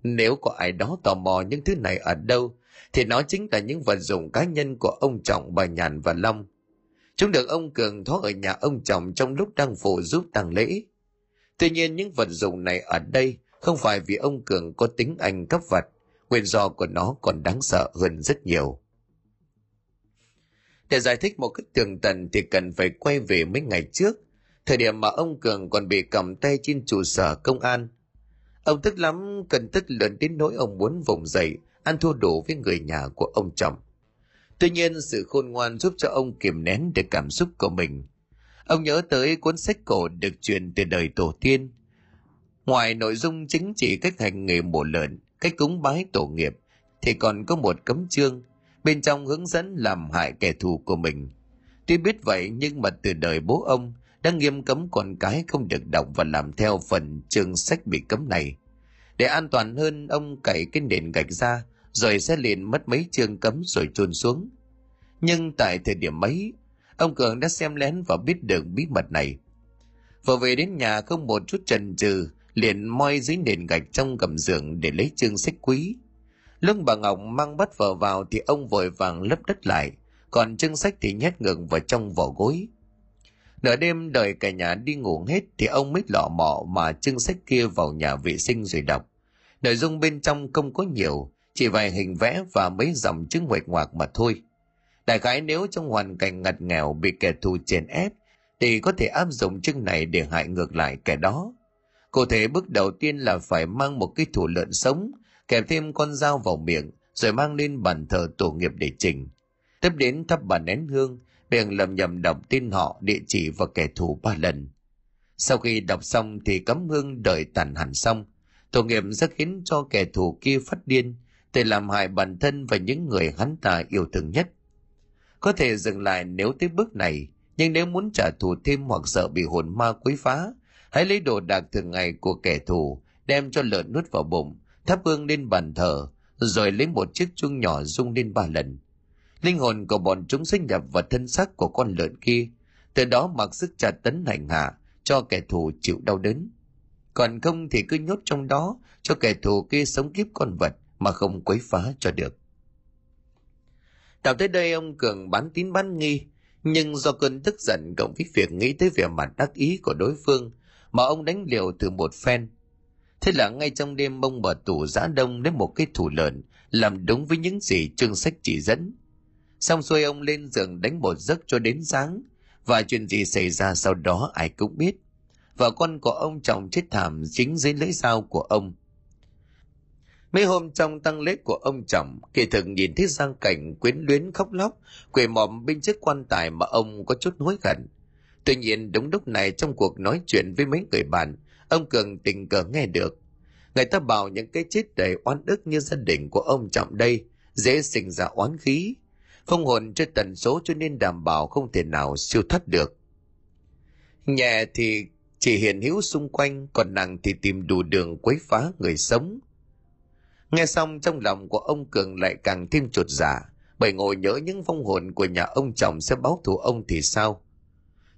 nếu có ai đó tò mò những thứ này ở đâu thì nó chính là những vật dụng cá nhân của ông Trọng, bà Nhàn và Long. Chúng được ông Cường thoát ở nhà ông Trọng trong lúc đang phụ giúp tang lễ. Tuy nhiên những vật dụng này ở đây không phải vì ông Cường có tính anh cấp vật, nguyên do của nó còn đáng sợ hơn rất nhiều. Để giải thích một cách tường tận thì cần phải quay về mấy ngày trước, thời điểm mà ông Cường còn bị cầm tay trên trụ sở công an. Ông tức lắm, cần tức lớn đến nỗi ông muốn vùng dậy, ăn thua đủ với người nhà của ông chồng. Tuy nhiên sự khôn ngoan giúp cho ông kiềm nén được cảm xúc của mình. Ông nhớ tới cuốn sách cổ được truyền từ đời tổ tiên. Ngoài nội dung chính trị cách hành nghề mổ lợn, cách cúng bái tổ nghiệp, thì còn có một cấm chương, bên trong hướng dẫn làm hại kẻ thù của mình. Tuy biết vậy nhưng mà từ đời bố ông đã nghiêm cấm con cái không được đọc và làm theo phần chương sách bị cấm này. Để an toàn hơn, ông cậy cái nền gạch ra, rồi sẽ liền mất mấy chương cấm rồi chôn xuống. Nhưng tại thời điểm ấy, ông Cường đã xem lén và biết được bí mật này. Vừa về đến nhà không một chút chần chừ, liền moi dưới nền gạch trong gầm giường để lấy chương sách quý. Lúc bà Ngọc mang bắt vợ vào thì ông vội vàng lấp đất lại, còn chân sách thì nhét ngược vào trong vỏ gối. Nửa đêm đợi cả nhà đi ngủ hết thì ông mới lọ mọ mà chân sách kia vào nhà vệ sinh rồi đọc. Nội dung bên trong không có nhiều, chỉ vài hình vẽ và mấy dòng chữ nguệch ngoạc mà thôi. Đại khái nếu trong hoàn cảnh ngặt nghèo bị kẻ thù chèn ép, thì có thể áp dụng chương này để hại ngược lại kẻ đó. Cụ thể bước đầu tiên là phải mang một cái thủ lợn sống, kèm thêm con dao vào miệng, rồi mang lên bàn thờ tổ nghiệp để trình. Tiếp đến thắp bàn nén hương, bèn lầm nhầm đọc tên họ, địa chỉ và kẻ thù ba lần. Sau khi đọc xong thì cấm hương đợi tàn hẳn xong. Tổ nghiệp sẽ khiến cho kẻ thù kia phát điên, để làm hại bản thân và những người hắn ta yêu thương nhất. Có thể dừng lại nếu tới bước này, nhưng nếu muốn trả thù thêm hoặc sợ bị hồn ma quấy phá, hãy lấy đồ đạc thường ngày của kẻ thù, đem cho lợn nuốt vào bụng, thắp hương lên bàn thờ, rồi lấy một chiếc chuông nhỏ rung lên ba lần. Linh hồn của bọn chúng sinh nhập vào thân xác của con lợn kia, từ đó mặc sức tra tấn hành hạ cho kẻ thù chịu đau đớn. Còn không thì cứ nhốt trong đó cho kẻ thù kia sống kiếp con vật mà không quấy phá cho được. Đào tới đây ông Cường bán tín bán nghi, nhưng do cơn tức giận cộng với việc nghĩ tới vẻ mặt đắc ý của đối phương mà ông đánh liều từ một phen. Thế là ngay trong đêm bông mở tủ giã đông lấy một cái thủ lợn làm đúng với những gì chương sách chỉ dẫn. Xong xuôi ông lên giường đánh một giấc cho đến sáng và chuyện gì xảy ra sau đó ai cũng biết. Vợ con của ông chồng chết thảm chính dưới lưỡi dao của ông – Mấy hôm trong tăng lễ của ông chồng, kỳ thực nhìn thấy Giang Cảnh quyến luyến khóc lóc, quỳ mọm bên chiếc quan tài mà ông có chút hối hận. Tuy nhiên đúng lúc này trong cuộc nói chuyện với mấy người bạn, ông Cường tình cờ nghe được. Người ta bảo những cái chết đầy oan ức như gia đình của ông Trọng đây, dễ sinh ra oán khí. Phong hồn trên tần số cho nên đảm bảo không thể nào siêu thoát được. Nhẹ thì chỉ hiện hữu xung quanh, còn nặng thì tìm đủ đường quấy phá người sống – Nghe xong trong lòng của ông Cường lại càng thêm chuột dạ, bởi ngồi nhớ những vong hồn của nhà ông chồng sẽ báo thù ông thì sao?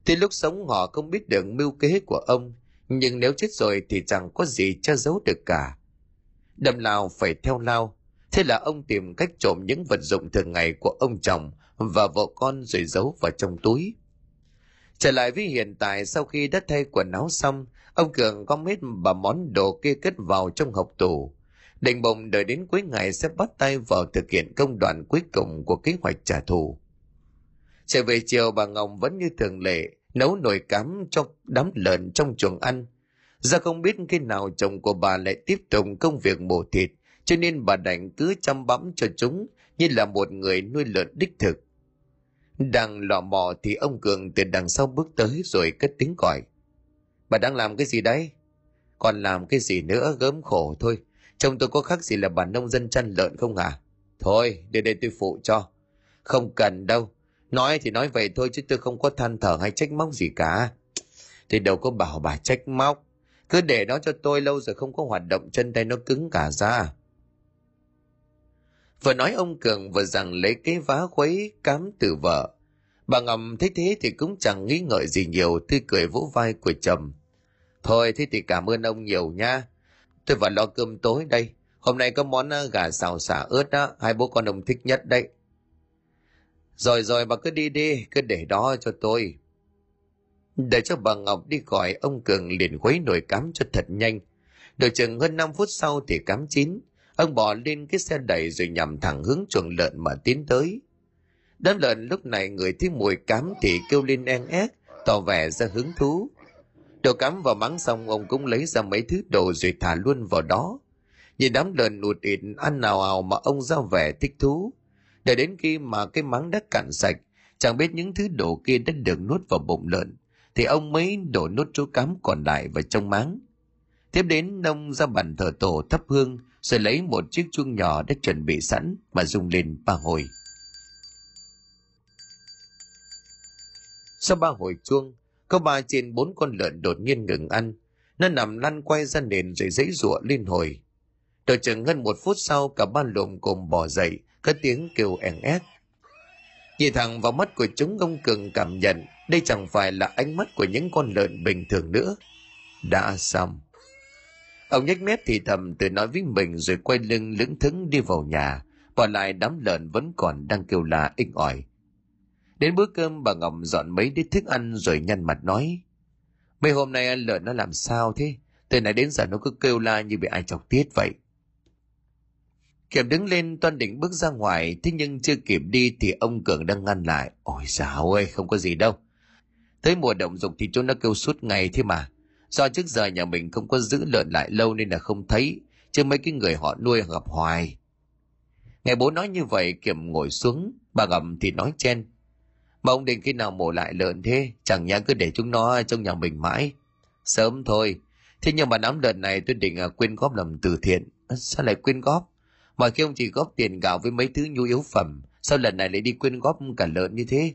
Thì lúc sống họ không biết được mưu kế của ông, nhưng nếu chết rồi thì chẳng có gì che giấu được cả. Đâm lao phải theo lao, thế là ông tìm cách trộm những vật dụng thường ngày của ông chồng và vợ con rồi giấu vào trong túi. Trở lại với hiện tại sau khi đã thay quần áo xong, ông Cường gom hết bà món đồ kia cất vào trong hộp tủ. Định bụng đợi đến cuối ngày sẽ bắt tay vào thực hiện công đoạn cuối cùng của kế hoạch trả thù. Trở về chiều bà Ngọc vẫn như thường lệ, nấu nồi cám cho đám lợn trong chuồng ăn. Do không biết khi nào chồng của bà lại tiếp tục công việc mổ thịt, cho nên bà đành cứ chăm bẵm cho chúng như là một người nuôi lợn đích thực. Đang lò mò thì ông Cường từ đằng sau bước tới rồi cất tiếng gọi. Bà đang làm cái gì đấy? Còn làm cái gì nữa gớm khổ thôi. Chồng tôi có khác gì là bà nông dân chăn lợn không hả? Thôi, để đây tôi phụ cho. Không cần đâu. Nói thì nói vậy thôi chứ tôi không có than thở hay trách móc gì cả. Thì đâu có bảo bà trách móc. Cứ để nó cho tôi lâu rồi không có hoạt động chân tay nó cứng cả ra. Vừa nói ông Cường vừa rằng lấy cái vá khuấy cám từ vợ. Bà ngầm thấy thế thì cũng chẳng nghĩ ngợi gì nhiều tươi cười vỗ vai của chồng. Thôi thế thì cảm ơn ông nhiều nha. Tôi vào lo cơm tối đây. Hôm nay có món à, gà xào xả ớt đó, hai bố con ông thích nhất đấy. Rồi rồi bà cứ đi đi, cứ để đó cho tôi. Để cho bà Ngọc đi gọi ông Cường liền khuấy nồi cám cho thật nhanh. Được chừng hơn 5 phút sau thì cám chín. Ông bỏ lên cái xe đẩy rồi nhằm thẳng hướng chuồng lợn mà tiến tới. Đám lợn lúc này người thấy mùi cám thì kêu lên en ép, tỏ vẻ ra hứng thú. Đồ cắm vào mắng xong ông cũng lấy ra mấy thứ đồ rồi thả luôn vào đó. Nhìn đám lợn ụt ịt ăn nào ào mà ông ra vẻ thích thú. Để đến khi mà cái máng đã cạn sạch, chẳng biết những thứ đồ kia đã được nuốt vào bụng lợn, thì ông mới đổ nốt chú cám còn lại vào trong máng. Tiếp đến ông ra bàn thờ tổ thắp hương, rồi lấy một chiếc chuông nhỏ đã chuẩn bị sẵn mà dùng lên ba hồi. Sau ba hồi chuông, có ba trên bốn con lợn đột nhiên ngừng ăn. Nó nằm lăn quay ra nền rồi dãy giụa lên hồi. Đợi chừng hơn một phút sau cả ba lùm cùng bò dậy, có tiếng kêu ẻn ép. Nhìn thẳng vào mắt của chúng ông Cường cảm nhận đây chẳng phải là ánh mắt của những con lợn bình thường nữa. Đã xong. Ông nhếch mép thì thầm tự nói với mình rồi quay lưng lững thững đi vào nhà, bỏ lại đám lợn vẫn còn đang kêu la inh ỏi. Đến bữa cơm bà Ngọc dọn mấy đĩa thức ăn rồi nhăn mặt nói. Mấy hôm nay ăn lợn nó làm sao thế? Từ nãy đến giờ nó cứ kêu la như bị ai chọc tiết vậy. Kiểm đứng lên toan định bước ra ngoài, thế nhưng chưa kịp đi thì ông Cường đang ngăn lại. Ôi dào ơi, không có gì đâu. Tới mùa động dục thì chúng nó kêu suốt ngày thế mà. Do trước giờ nhà mình không có giữ lợn lại lâu nên là không thấy, chứ mấy cái người họ nuôi gặp hoài. Nghe bố nói như vậy Kiểm ngồi xuống, bà gầm thì nói chen. Mà ông định khi nào mổ lại lợn thế, chẳng nhẽ cứ để chúng nó trong nhà mình mãi. Sớm thôi, thế nhưng mà đám lợn này tôi định à, quyên góp làm từ thiện. Sao lại quyên góp? Mà khi ông chỉ góp tiền gạo với mấy thứ nhu yếu phẩm, sao lần này lại đi quyên góp cả lợn như thế?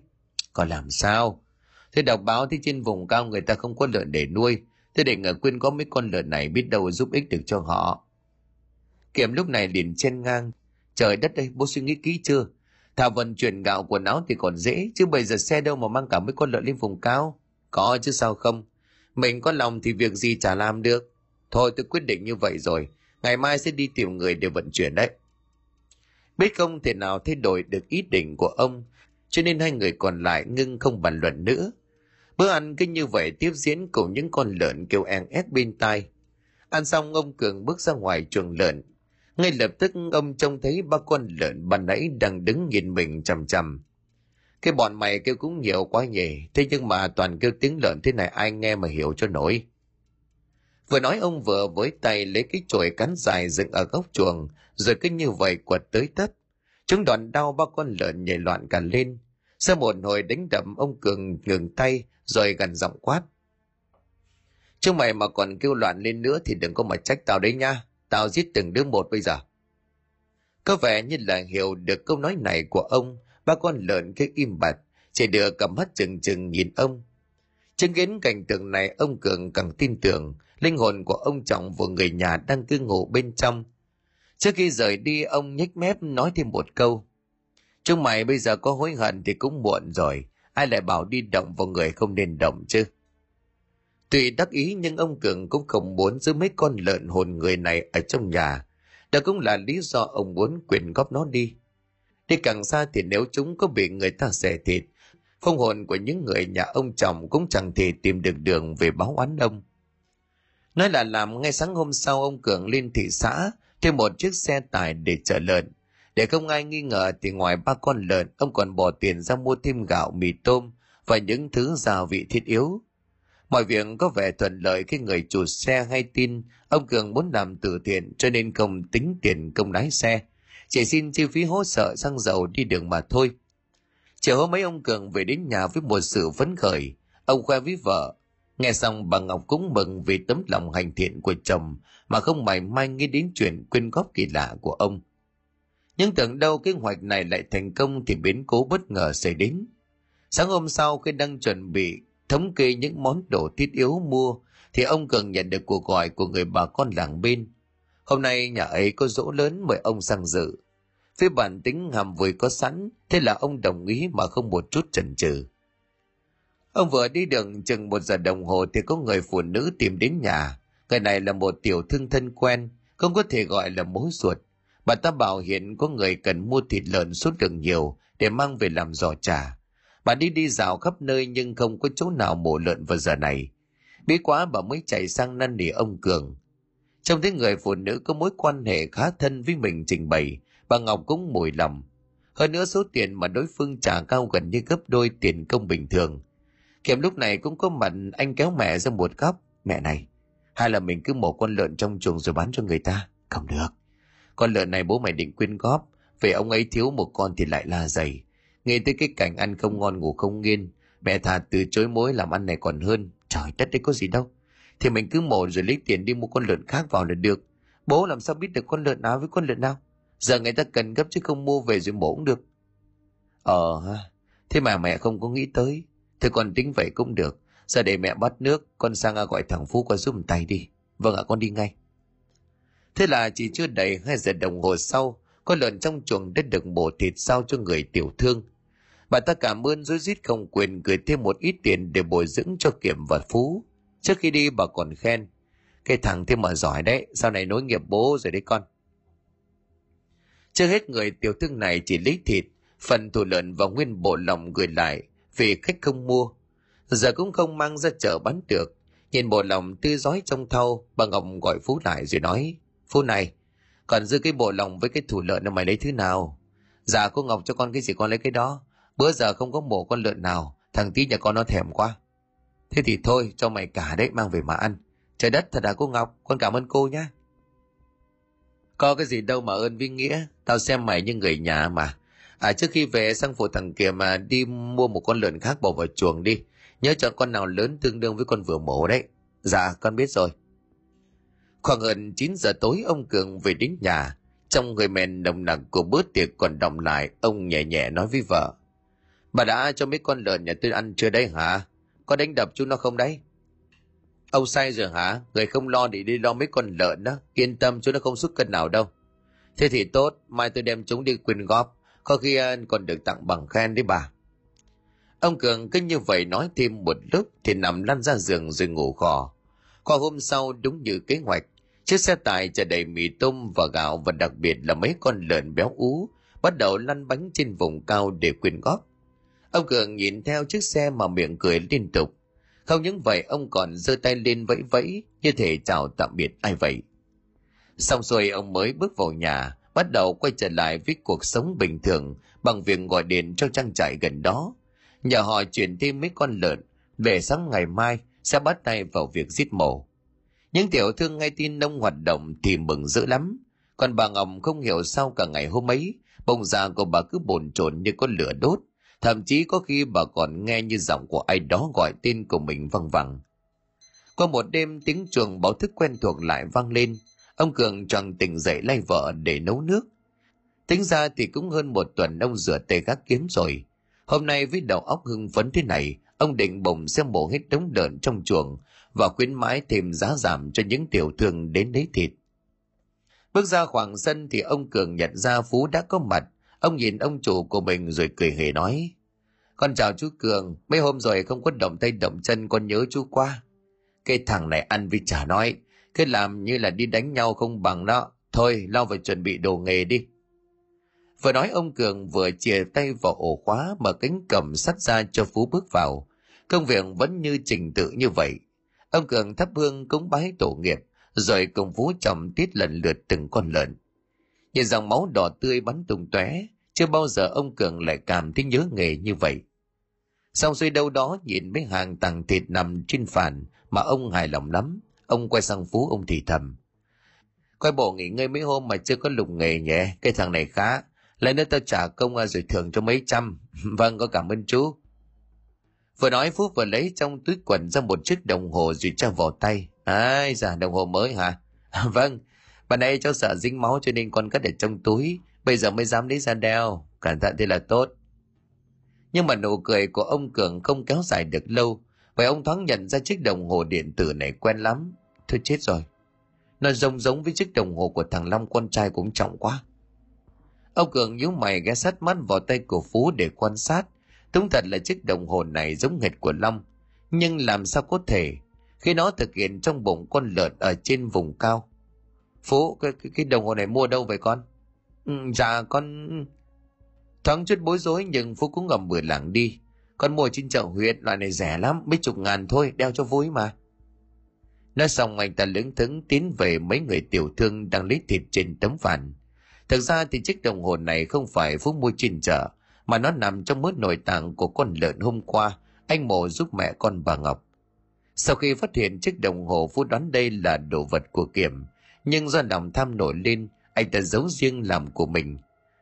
Còn làm sao? Thế đọc báo thì trên vùng cao người ta không có lợn để nuôi, thế định ở quyên góp mấy con lợn này biết đâu giúp ích được cho họ. Kiểm lúc này liền chen ngang. Trời đất đây, bố suy nghĩ kỹ chưa? Thảo vận chuyển gạo quần áo thì còn dễ, chứ bây giờ xe đâu mà mang cả mấy con lợn lên vùng cao. Có chứ sao không? Mình có lòng thì việc gì chả làm được. Thôi tôi quyết định như vậy rồi, ngày mai sẽ đi tìm người để vận chuyển đấy. Biết không thể nào thay đổi được ý định của ông, cho nên hai người còn lại ngưng không bàn luận nữa. Bữa ăn cứ như vậy tiếp diễn cùng những con lợn kêu en ép bên tai. Ăn xong ông Cường bước ra ngoài chuồng lợn. Ngay lập tức ông trông thấy ba con lợn ban nãy đang đứng nhìn mình chằm chằm. Cái bọn mày kêu cũng nhiều quá nhỉ, thế nhưng mà toàn kêu tiếng lợn thế này ai nghe mà hiểu cho nổi. Vừa nói ông vừa với tay lấy cái chổi cắn dài dựng ở góc chuồng, rồi cứ như vậy quật tới tất. Chúng đòn đau ba con lợn nhảy loạn cả lên. Sau một hồi đánh đậm ông Cường ngừng tay rồi gần giọng quát. Chúng mày mà còn kêu loạn lên nữa thì đừng có mà trách tao đấy nha. Tao giết từng đứa một bây giờ. Có vẻ như là hiểu được câu nói này của ông, ba con lợn cứ im bặt, chỉ đưa cầm mắt chừng chừng nhìn ông. Chứng kiến cảnh tượng này ông Cường càng tin tưởng linh hồn của ông Trọng và người nhà đang cư ngụ bên trong. Trước khi rời đi ông nhếch mép nói thêm một câu. Chúng mày bây giờ có hối hận thì cũng muộn rồi, ai lại bảo đi động vào người không nên động chứ. Tuy đắc ý nhưng ông Cường cũng không muốn giữ mấy con lợn hồn người này ở trong nhà. Đó cũng là lý do ông muốn quyền góp nó đi. Đi càng xa thì nếu chúng có bị người ta xẻ thịt, phong hồn của những người nhà ông chồng cũng chẳng thể tìm được đường về báo oán đông." Nói là làm ngay sáng hôm sau ông Cường lên thị xã thuê một chiếc xe tải để chở lợn. Để không ai nghi ngờ thì ngoài ba con lợn, ông còn bỏ tiền ra mua thêm gạo, mì tôm và những thứ gia vị thiết yếu. Mọi việc có vẻ thuận lợi khi người chủ xe hay tin ông Cường muốn làm từ thiện cho nên không tính tiền công lái xe. Chỉ xin chi phí hỗ trợ xăng dầu đi đường mà thôi. Chiều hôm ấy ông Cường về đến nhà với một sự phấn khởi. Ông khoe với vợ. Nghe xong bà Ngọc cũng mừng vì tấm lòng hành thiện của chồng mà không mảy may nghĩ đến chuyện quyên góp kỳ lạ của ông. Nhưng tưởng đâu kế hoạch này lại thành công thì biến cố bất ngờ xảy đến. Sáng hôm sau khi đang chuẩn bị thống kê những món đồ thiết yếu mua thì ông Cường nhận được cuộc gọi của người bà con làng bên. Hôm nay nhà ấy có dỗ lớn mời ông sang dự. Phía bản tính hàm vui có sẵn, thế là ông đồng ý mà không một chút chần chừ. Ông vừa đi đường chừng một giờ đồng hồ thì có người phụ nữ tìm đến nhà. Người này là một tiểu thương thân quen, không có thể gọi là mối ruột. Bà ta bảo hiện có người cần mua thịt lợn suốt đường nhiều để mang về làm giò trà. Bà đi đi dạo khắp nơi nhưng không có chỗ nào mổ lợn vào giờ này. Bí quá bà mới chạy sang năn nỉ ông Cường. Trong thấy người phụ nữ có mối quan hệ khá thân với mình trình bày, bà Ngọc cũng mùi lòng. Hơn nữa số tiền mà đối phương trả cao gần như gấp đôi tiền công bình thường. Kiểm lúc này cũng có mặt anh kéo mẹ ra một góc. Mẹ này, hay là mình cứ mổ con lợn trong chuồng rồi bán cho người ta? Không được. Con lợn này bố mày định quyên góp, về ông ấy thiếu một con thì lại la dày. Nghe tới cái cảnh ăn không ngon ngủ không nghiên, mẹ thà từ chối mối làm ăn này còn hơn. Trời đất đấy có gì đâu. Thì mình cứ mổ rồi lấy tiền đi mua con lợn khác vào là được. Bố làm sao biết được con lợn nào với con lợn nào? Giờ người ta cần gấp chứ không mua về rồi mổ cũng được. Ờ ha, thế mà mẹ không có nghĩ tới. Thế con tính vậy cũng được. Giờ để mẹ bắt nước, con sang gọi thằng Phú qua giúp tay đi. Vâng ạ, con đi ngay. Thế là chỉ chưa đầy hai giờ đồng hồ sau, con lợn trong chuồng đã được bổ thịt sao cho người tiểu thương. Bà ta cảm ơn dối rít không quyền gửi thêm một ít tiền để bồi dưỡng cho Kiểm và Phú. Trước khi đi bà còn khen. Cái thằng thêm mà giỏi đấy, sau này nối nghiệp bố rồi đấy con. Chưa hết người tiểu thương này chỉ lấy thịt, phần thủ lợn và nguyên bộ lòng gửi lại vì khách không mua. Giờ cũng không mang ra chợ bán được. Nhìn bộ lòng tươi giói trong thau, bà Ngọc gọi Phú lại rồi nói, Phú này, còn giữ cái bộ lòng với cái thủ lợn mày lấy thứ nào? Dạ cô Ngọc cho con cái gì con lấy cái đó. Bữa giờ không có mổ con lợn nào, thằng tí nhà con nó thèm quá. Thế thì thôi, cho mày cả đấy mang về mà ăn. Trời đất thật là cô Ngọc, con cảm ơn cô nhé. Có cái gì đâu mà ơn với nghĩa, tao xem mày như người nhà mà. À trước khi về sang phụ thằng kia mà đi mua một con lợn khác bỏ vào chuồng đi. Nhớ chọn con nào lớn tương đương với con vừa mổ đấy. Dạ, con biết rồi. Khoảng gần 9 giờ tối ông Cường về đến nhà. Trong người mèn nồng nặc của bữa tiệc còn đọng lại, ông nhẹ nhẹ nói với vợ. Bà đã cho mấy con lợn nhà tôi ăn chưa đấy hả? Có đánh đập chúng nó không đấy? Ông sai rồi hả? Người không lo thì đi lo mấy con lợn đó. Yên tâm chúng nó không xuất cân nào đâu. Thế thì tốt, mai tôi đem chúng đi quyên góp. Có khi còn được tặng bằng khen đấy bà. Ông Cường cứ như vậy nói thêm một lúc thì nằm lăn ra giường rồi ngủ khò. Qua hôm sau đúng như kế hoạch, chiếc xe tải chở đầy mì tôm và gạo và đặc biệt là mấy con lợn béo ú bắt đầu lăn bánh trên vùng cao để quyên góp. Ông Cường nhìn theo chiếc xe mà miệng cười liên tục. Không những vậy ông còn giơ tay lên vẫy vẫy như thể chào tạm biệt ai vậy. Xong rồi ông mới bước vào nhà, bắt đầu quay trở lại với cuộc sống bình thường bằng việc gọi điện cho trang trại gần đó. Nhờ họ chuyển thêm mấy con lợn, để sáng ngày mai sẽ bắt tay vào việc giết mổ. Những tiểu thương nghe tin nông hoạt động thì mừng dữ lắm. Còn bà Ngọc không hiểu sao cả ngày hôm ấy, bông già của bà cứ bồn chồn như có lửa đốt. Thậm chí có khi bà còn nghe như giọng của ai đó gọi tên của mình văng vẳng. Qua một đêm tiếng chuồng báo thức quen thuộc lại vang lên. Ông Cường choàng tỉnh dậy lay vợ để nấu nước. Tính ra thì cũng hơn một tuần ông rửa tay gác kiếm rồi. Hôm nay với đầu óc hưng phấn thế này, ông định bồng xem bộ hết đống đợn trong chuồng và khuyến mãi thêm giá giảm cho những tiểu thương đến lấy thịt. Bước ra khoảng sân thì ông Cường nhận ra Phú đã có mặt. Ông nhìn ông chủ của mình rồi cười hề nói. Con chào chú Cường, mấy hôm rồi không có động tay động chân con nhớ chú qua. Cái thằng này ăn với chả nói, cứ làm như là đi đánh nhau không bằng đó. Thôi, lao vào chuẩn bị đồ nghề đi. Vừa nói ông Cường vừa chìa tay vào ổ khóa mở cánh cầm sắt ra cho Phú bước vào. Công việc vẫn như trình tự như vậy. Ông Cường thắp hương cúng bái tổ nghiệp, rồi cùng Phú chồng tiết lần lượt từng con lợn. Nhìn dòng máu đỏ tươi bắn tung tóe, chưa bao giờ ông Cường lại cảm thấy nhớ nghề như vậy. Xong xuôi đâu đó nhìn mấy hàng tàng thịt nằm trên phản mà ông hài lòng lắm. Ông quay sang Phú ông thì thầm. Coi bộ nghỉ ngơi mấy hôm mà chưa có lục nghề nhẹ, cái thằng này khá. lên nữa tao trả công à, rồi thưởng cho mấy trăm. vâng, có cảm ơn chú. Vừa nói Phú vừa lấy trong túi quần ra một chiếc đồng hồ rồi cho vào tay. Ai dạ đồng hồ mới hả? vâng, bà này cháu sợ dính máu cho nên con cất ở trong túi. Bây giờ mới dám lấy ra đeo. Cẩn thận thế là tốt. Nhưng mà nụ cười của ông Cường không kéo dài được lâu. Vậy ông thoáng nhận ra chiếc đồng hồ điện tử này quen lắm. Thôi chết rồi. Nó giống giống với chiếc đồng hồ của thằng Long con trai cũng trọng quá. Ông Cường nhíu mày ghé sát mắt vào tay của Phú để quan sát. Đúng thật là chiếc đồng hồ này giống hệt của Long. Nhưng làm sao có thể khi nó thực hiện trong bụng con lợn ở trên vùng cao. Phú, cái, cái, cái đồng hồ này mua đâu vậy con? Ừ, dạ con... Thoáng chút bối rối nhưng Phú cũng ngầm bừa lảng đi. Con mua trên chợ huyện loại này rẻ lắm, mấy chục ngàn thôi, đeo cho vui mà. Nói xong anh ta lững thững tiến về mấy người tiểu thương đang lấy thịt trên tấm phản. Thực ra thì chiếc đồng hồ này không phải Phú mua trên chợ, mà nó nằm trong mớ nội tạng của con lợn hôm qua anh mổ giúp mẹ con bà Ngọc. Sau khi phát hiện chiếc đồng hồ Phú đoán đây là đồ vật của Kiểm, nhưng do lòng tham nổi lên, anh ta giấu riêng làm của mình.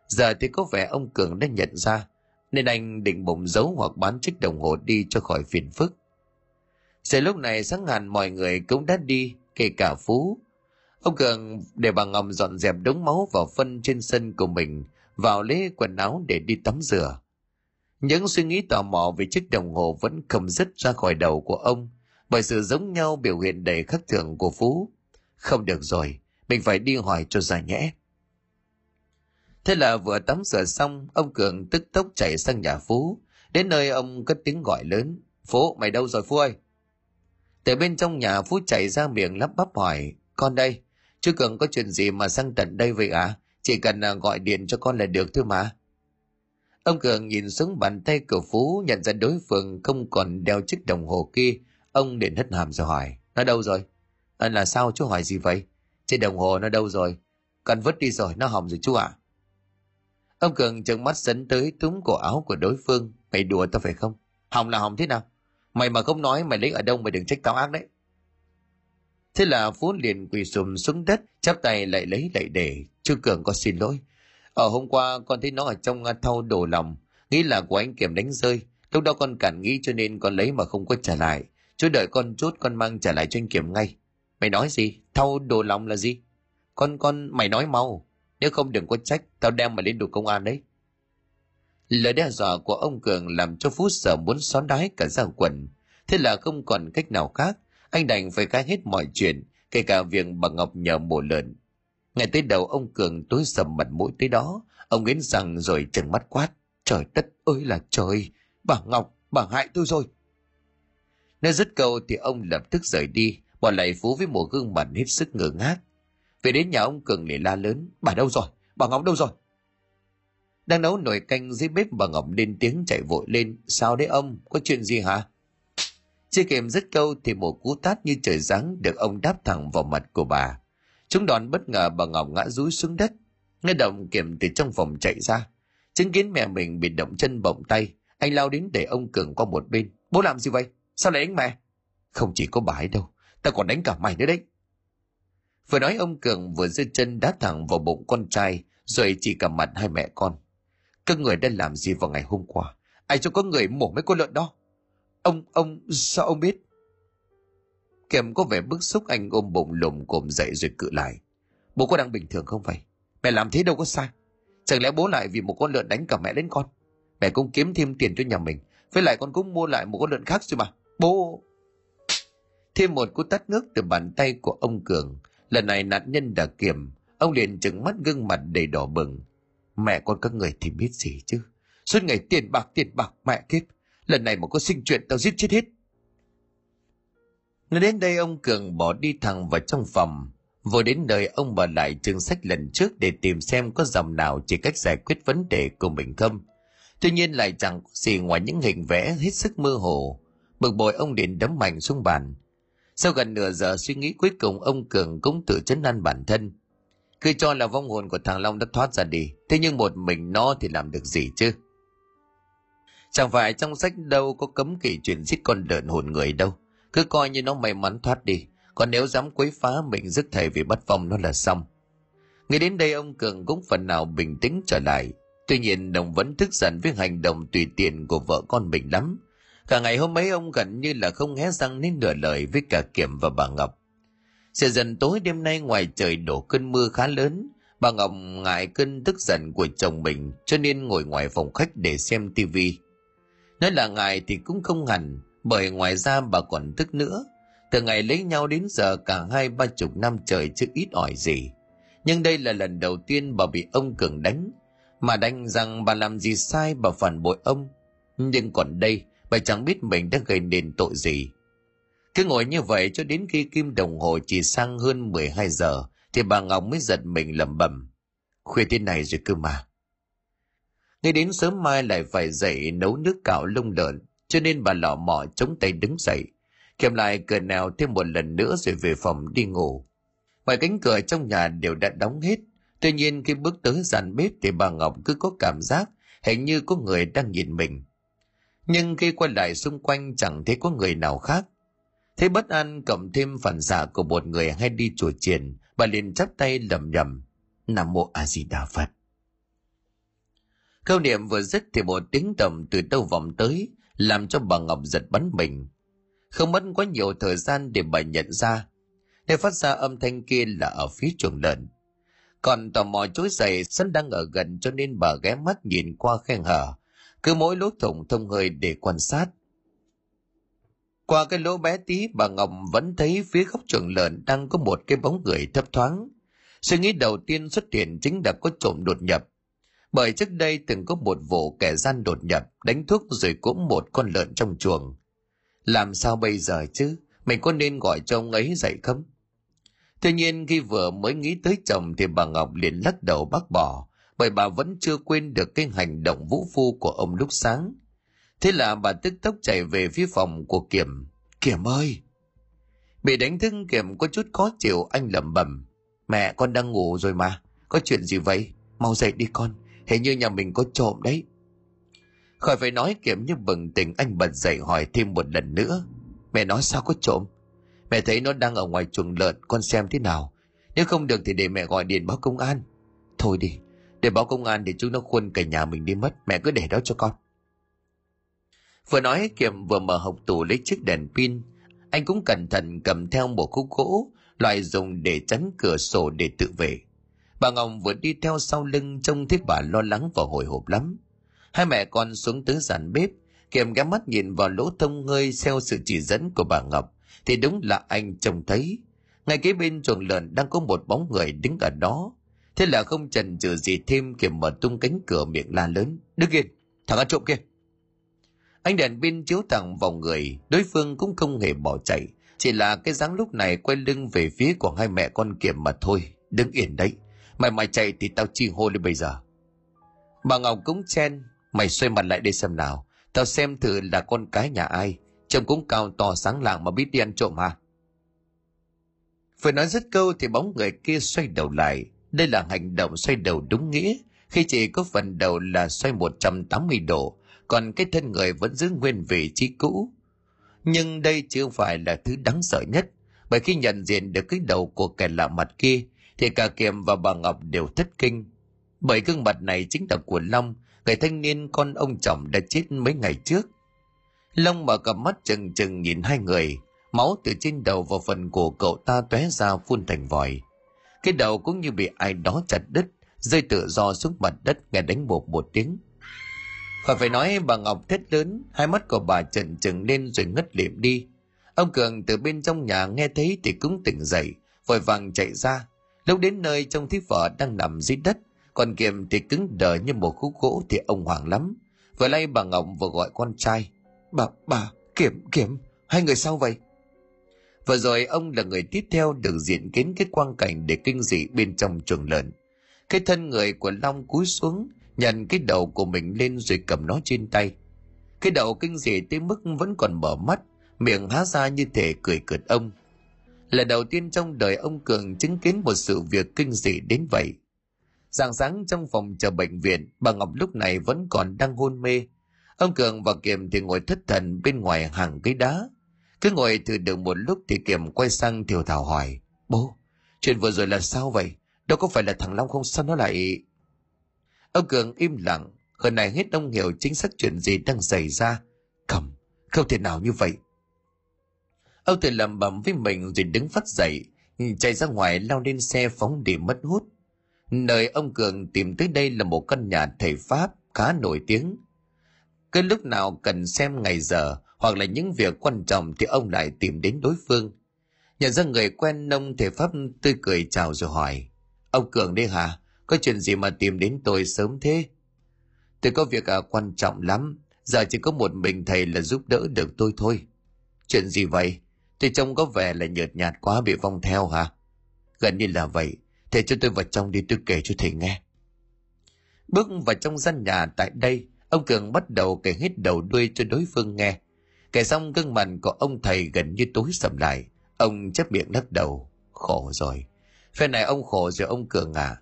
Giờ thì có vẻ ông Cường đã nhận ra, nên anh định bụng giấu hoặc bán chiếc đồng hồ đi cho khỏi phiền phức. Giờ lúc này sáng ngàn mọi người cũng đã đi, kể cả Phú. Ông Cường để bà Ngọc dọn dẹp đống máu vào phân trên sân của mình, vào lấy quần áo để đi tắm rửa. Những suy nghĩ tò mò về chiếc đồng hồ vẫn không dứt ra khỏi đầu của ông, bởi sự giống nhau biểu hiện đầy khắc thường của Phú. Không được rồi, mình phải đi hỏi cho ra nhẽ. Thế là vừa tắm rửa xong, ông Cường tức tốc chạy sang nhà Phú. Đến nơi ông cất tiếng gọi lớn. Phú, mày đâu rồi Phú ơi? Từ bên trong nhà Phú chạy ra miệng lắp bắp hỏi. Con đây, chú Cường có chuyện gì mà sang tận đây vậy à? Chỉ cần à, gọi điện cho con là được thôi mà. Ông Cường nhìn xuống bàn tay của Phú nhận ra đối phương không còn đeo chiếc đồng hồ kia. Ông liền hất hàm rồi hỏi. Nó đâu rồi? À, là sao chú hỏi gì vậy? Chiếc đồng hồ nó đâu rồi? con vứt đi rồi, nó hỏng rồi chú ạ. À? Ông Cường trợn mắt dẫn tới túm cổ áo của đối phương. Mày đùa tao phải không? Hỏng là hỏng thế nào? Mày mà không nói mày lấy ở đâu mày đừng trách tao ác đấy. Thế là Phú liền quỳ sùm xuống đất, chắp tay lại lấy lại để. Chú Cường có xin lỗi. Ở hôm qua con thấy nó ở trong thau đồ lòng, nghĩ là của anh Kiểm đánh rơi. Lúc đó con cản nghĩ cho nên con lấy mà không có trả lại. Chú đợi con chút con mang trả lại cho anh Kiểm ngay. Mày nói gì? Thau đồ lòng là gì? Con con mày nói mau. Nếu không đừng có trách, tao đem mày lên đồn công an đấy. Lời đe dọa của ông Cường làm cho Phú sợ muốn xón đái cả ra quần. Thế là không còn cách nào khác, anh đành phải khai hết mọi chuyện, kể cả việc bà Ngọc nhờ mổ lợn. Ngày tới đầu ông Cường tối sầm mặt mũi tới đó, ông nghiến rằng rồi trừng mắt quát. Trời đất ơi là trời, bà Ngọc, bà hại tôi rồi. Nơi dứt câu thì ông lập tức rời đi, bỏ lại Phú với một gương mặt hết sức ngơ ngác. Về đến nhà ông Cường để la lớn, bà đâu rồi, bà Ngọc đâu rồi? Đang nấu nồi canh dưới bếp bà Ngọc lên tiếng chạy vội lên, sao đấy ông, có chuyện gì hả? Chưa kịp dứt câu thì một cú tát như trời giáng được ông đáp thẳng vào mặt của bà. Chúng đòn bất ngờ bà Ngọc ngã rúi xuống đất. Nghe động kiểm từ trong phòng chạy ra. Chứng kiến mẹ mình bị động chân bỗng tay, anh lao đến để ông Cường qua một bên. Bố làm gì vậy? Sao lại đánh mẹ? Không chỉ có bà ấy đâu, ta còn đánh cả mày nữa đấy. Vừa nói ông Cường vừa giơ chân đá thẳng vào bụng con trai, rồi chỉ cả mặt hai mẹ con. Các người đã làm gì vào ngày hôm qua? Ai cho có người mổ mấy con lợn đó? Ông, ông, sao ông biết? Kèm có vẻ bức xúc anh ôm bụng lùm cồm dậy rồi cự lại. Bố có đang bình thường không vậy? Mẹ làm thế đâu có sai. Chẳng lẽ bố lại vì một con lợn đánh cả mẹ đến con? Mẹ cũng kiếm thêm tiền cho nhà mình. Với lại con cũng mua lại một con lợn khác rồi mà. Bố... Thêm một cú tắt nước từ bàn tay của ông Cường. Lần này nạn nhân đã kiểm. Ông liền trừng mắt gương mặt đầy đỏ bừng. Mẹ con các người thì biết gì chứ. Suốt ngày tiền bạc tiền bạc, mẹ kiếp. Lần này mà có sinh chuyện, tao giết chết hết. Nói đến đây, ông Cường bỏ đi thẳng vào trong phòng. Vừa đến nơi, ông bà lại trường sách lần trước để tìm xem có dòng nào chỉ cách giải quyết vấn đề của mình không. Tuy nhiên lại chẳng có gì ngoài những hình vẽ hết sức mơ hồ. Bực bội, ông liền đấm mạnh xuống bàn. Sau gần nửa giờ suy nghĩ, cuối cùng ông Cường cũng tự chấn an bản thân. Cứ cho là vong hồn của thằng Long đã thoát ra đi. Thế nhưng một mình nó thì làm được gì chứ? Chẳng phải trong sách đâu có cấm kỵ chuyện giết con lợn hồn người đâu. Cứ coi như nó may mắn thoát đi. Còn nếu dám quấy phá mình dứt thầy vì bắt vong nó là xong. Nghĩ đến đây ông Cường cũng phần nào bình tĩnh trở lại. Tuy nhiên đồng vẫn tức giận với hành động tùy tiện của vợ con mình lắm. Cả ngày hôm ấy ông gần như là không hé răng nên nửa lời với cả Kiểm và bà Ngọc. Sẽ dần tối đêm nay ngoài trời đổ cơn mưa khá lớn. Bà Ngọc ngại cơn tức giận của chồng mình cho nên ngồi ngoài phòng khách để xem tivi. Nói là ngài thì cũng không hẳn, bởi ngoài ra bà còn tức nữa. Từ ngày lấy nhau đến giờ cả hai ba chục năm trời chưa ít ỏi gì. Nhưng đây là lần đầu tiên bà bị ông Cường đánh. Mà đánh rằng bà làm gì sai bà phản bội ông. Nhưng còn đây, bà chẳng biết mình đã gây nên tội gì. Cứ ngồi như vậy cho đến khi kim đồng hồ chỉ sang hơn 12 giờ thì bà Ngọc mới giật mình lẩm bẩm. Khuya thế này rồi cơ mà. Ngay đến sớm mai lại phải dậy nấu nước cạo lông lợn, cho nên bà lọ mọ chống tay đứng dậy. Kèm lại cửa nào thêm một lần nữa rồi về phòng đi ngủ. Ngoài cánh cửa trong nhà đều đã đóng hết. Tuy nhiên khi bước tới dàn bếp thì bà Ngọc cứ có cảm giác hình như có người đang nhìn mình. Nhưng khi quay lại xung quanh chẳng thấy có người nào khác. Thế bất an cộng thêm phản xạ của một người hay đi chùa chiền, bà liền chắp tay lầm nhầm. Nam mô A Di Đà Phật. Câu niệm vừa dứt thì một tiếng tầm từ đâu vọng tới, làm cho bà Ngọc giật bắn mình. Không mất quá nhiều thời gian để bà nhận ra, nơi phát ra âm thanh kia là ở phía chuồng lợn. Còn tò mò chối dày sân đang ở gần cho nên bà ghé mắt nhìn qua khe hở, cứ mỗi lỗ thủng thông hơi để quan sát. Qua cái lỗ bé tí bà Ngọc vẫn thấy phía góc chuồng lợn đang có một cái bóng người thấp thoáng. Suy nghĩ đầu tiên xuất hiện chính là có trộm đột nhập. Bởi trước đây từng có một vụ kẻ gian đột nhập, đánh thuốc rồi cũng một con lợn trong chuồng. Làm sao bây giờ chứ? Mình có nên gọi cho ông ấy dậy không? Tuy nhiên khi vừa mới nghĩ tới chồng thì bà Ngọc liền lắc đầu bác bỏ, bởi bà vẫn chưa quên được cái hành động vũ phu của ông lúc sáng. Thế là bà tức tốc chạy về phía phòng của Kiểm. Kiểm ơi! Bị đánh thức Kiểm có chút khó chịu anh lẩm bẩm. Mẹ con đang ngủ rồi mà, có chuyện gì vậy? Mau dậy đi con, hình như nhà mình có trộm đấy. Khỏi phải nói Kiểm như bừng tỉnh anh bật dậy hỏi thêm một lần nữa. Mẹ nói sao có trộm? Mẹ thấy nó đang ở ngoài chuồng lợn, con xem thế nào. Nếu không được thì để mẹ gọi điện báo công an. Thôi đi, để báo công an để chúng nó khuôn cả nhà mình đi mất, mẹ cứ để đó cho con. Vừa nói Kiệm vừa mở hộp tủ lấy chiếc đèn pin. Anh cũng cẩn thận cầm theo một khúc gỗ, loại dùng để chắn cửa sổ để tự vệ. Bà Ngọc vừa đi theo sau lưng trông thấy bà lo lắng và hồi hộp lắm. Hai mẹ con xuống tới sàn bếp, Kiệm ghé mắt nhìn vào lỗ thông hơi theo sự chỉ dẫn của bà Ngọc, thì đúng là anh trông thấy. Ngay kế bên chuồng lợn đang có một bóng người đứng ở đó. Thế là không chần chừ gì thêm kiểm mở tung cánh cửa miệng la lớn. Đứng yên, thằng ăn trộm kia. Anh đèn pin chiếu thẳng vào người, đối phương cũng không hề bỏ chạy, chỉ là cái dáng lúc này quay lưng về phía của hai mẹ con kiểm mà thôi, đứng yên đấy. Mày mày chạy thì tao chi hô lên bây giờ. Bà Ngọc cũng chen, mày xoay mặt lại đây xem nào, tao xem thử là con cái nhà ai, trông cũng cao to sáng lạng mà biết đi ăn trộm hả? Vừa nói dứt câu thì bóng người kia xoay đầu lại, đây là hành động xoay đầu đúng nghĩa, khi chỉ có phần đầu là xoay 180 độ, còn cái thân người vẫn giữ nguyên vị trí cũ. Nhưng đây chưa phải là thứ đáng sợ nhất, bởi khi nhận diện được cái đầu của kẻ lạ mặt kia, thì cả Kiệm và bà Ngọc đều thất kinh. Bởi gương mặt này chính là của Long, người thanh niên con ông chồng đã chết mấy ngày trước. Long mở cặp mắt chừng chừng nhìn hai người, máu từ trên đầu vào phần cổ cậu ta tóe ra phun thành vòi. Cái đầu cũng như bị ai đó chặt đứt, rơi tự do xuống mặt đất nghe đánh bột một tiếng. Khỏi phải nói bà Ngọc thét lớn, hai mắt của bà trần trừng lên rồi ngất liệm đi. Ông Cường từ bên trong nhà nghe thấy thì cũng tỉnh dậy, vội vàng chạy ra. Lúc đến nơi trông thấy vợ đang nằm dưới đất, còn Kiệm thì cứng đờ như một khúc gỗ thì ông hoảng lắm. Vừa lay bà Ngọc vừa gọi con trai. Bà, bà, Kiểm, Kiểm, hai người sao vậy? Vừa rồi ông là người tiếp theo được diện kiến cái quang cảnh để kinh dị bên trong chuồng lợn. Cái thân người của Long cúi xuống, nhận cái đầu của mình lên rồi cầm nó trên tay. Cái đầu kinh dị tới mức vẫn còn mở mắt, miệng há ra như thể cười cợt ông. Là đầu tiên trong đời ông Cường chứng kiến một sự việc kinh dị đến vậy. Sáng sáng trong phòng chờ bệnh viện, bà Ngọc lúc này vẫn còn đang hôn mê. Ông Cường và Kiềm thì ngồi thất thần bên ngoài hàng cái đá. Cứ ngồi thử được một lúc thì Kiềm quay sang Thiều Thảo hỏi. Bố, chuyện vừa rồi là sao vậy? Đâu có phải là thằng Long không sao nó lại... Ông Cường im lặng, hơn này hết ông hiểu chính xác chuyện gì đang xảy ra. Cầm, không thể nào như vậy. Ông tự lầm bầm với mình rồi đứng phát dậy, chạy ra ngoài lao lên xe phóng đi mất hút. Nơi ông Cường tìm tới đây là một căn nhà thầy Pháp khá nổi tiếng. Cứ lúc nào cần xem ngày giờ hoặc là những việc quan trọng thì ông lại tìm đến đối phương. Nhận ra người quen nông thể Pháp tươi cười chào rồi hỏi. Ông Cường đây hả? Có chuyện gì mà tìm đến tôi sớm thế? Tôi có việc à, quan trọng lắm. Giờ chỉ có một mình thầy là giúp đỡ được tôi thôi. Chuyện gì vậy? Tôi trông có vẻ là nhợt nhạt quá bị vong theo hả? gần như là vậy. Thầy cho tôi vào trong đi tôi kể cho thầy nghe. Bước vào trong gian nhà tại đây, ông Cường bắt đầu kể hết đầu đuôi cho đối phương nghe. Kể xong gương mặt của ông thầy gần như tối sầm lại. Ông chấp miệng lắc đầu. Khổ rồi. Phen này ông khổ rồi ông Cường à.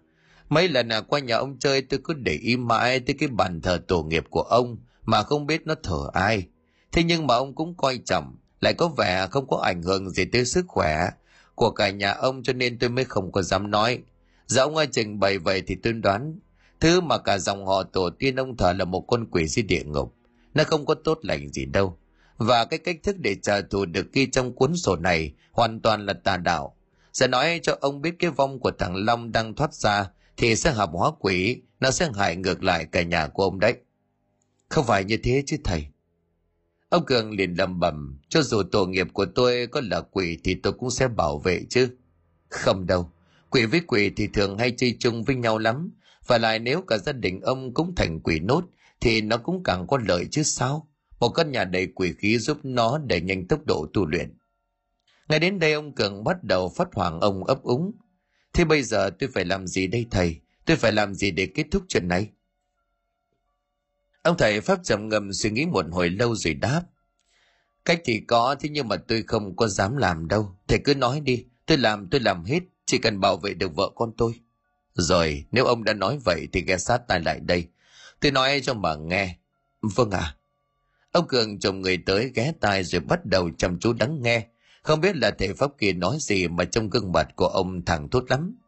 Mấy lần à, qua nhà ông chơi tôi cứ để ý mãi tới cái bàn thờ tổ nghiệp của ông mà không biết nó thờ ai. Thế nhưng mà ông cũng coi trọng, lại có vẻ không có ảnh hưởng gì tới sức khỏe của cả nhà ông cho nên tôi mới không có dám nói. Giờ ông ai trình bày vậy thì tôi đoán thứ mà cả dòng họ tổ tiên ông thờ là một con quỷ dưới địa ngục. Nó không có tốt lành gì đâu. Và cái cách thức để trả thù được ghi trong cuốn sổ này hoàn toàn là tà đạo. Sẽ nói cho ông biết cái vong của thằng Long đang thoát ra thì sẽ hợp hóa quỷ, nó sẽ hại ngược lại cả nhà của ông đấy. Không phải như thế chứ thầy. Ông Cường liền lầm bầm, cho dù tổ nghiệp của tôi có là quỷ thì tôi cũng sẽ bảo vệ chứ. Không đâu, quỷ với quỷ thì thường hay chơi chung với nhau lắm. Và lại nếu cả gia đình ông cũng thành quỷ nốt thì nó cũng càng có lợi chứ sao. Một căn nhà đầy quỷ khí giúp nó đẩy nhanh tốc độ tu luyện. Ngay đến đây ông Cường bắt đầu phát hoàng ông ấp úng. Thế bây giờ tôi phải làm gì đây thầy? Tôi phải làm gì để kết thúc chuyện này? Ông thầy Pháp trầm ngầm suy nghĩ một hồi lâu rồi đáp. Cách thì có, thế nhưng mà tôi không có dám làm đâu. Thầy cứ nói đi, tôi làm tôi làm hết, chỉ cần bảo vệ được vợ con tôi. Rồi, nếu ông đã nói vậy thì ghé sát tai lại đây. Tôi nói cho mà nghe. Vâng ạ. À. Ông Cường chồng người tới ghé tai rồi bắt đầu chăm chú lắng nghe. Không biết là thầy Pháp kia nói gì mà trong gương mặt của ông thẳng thốt lắm.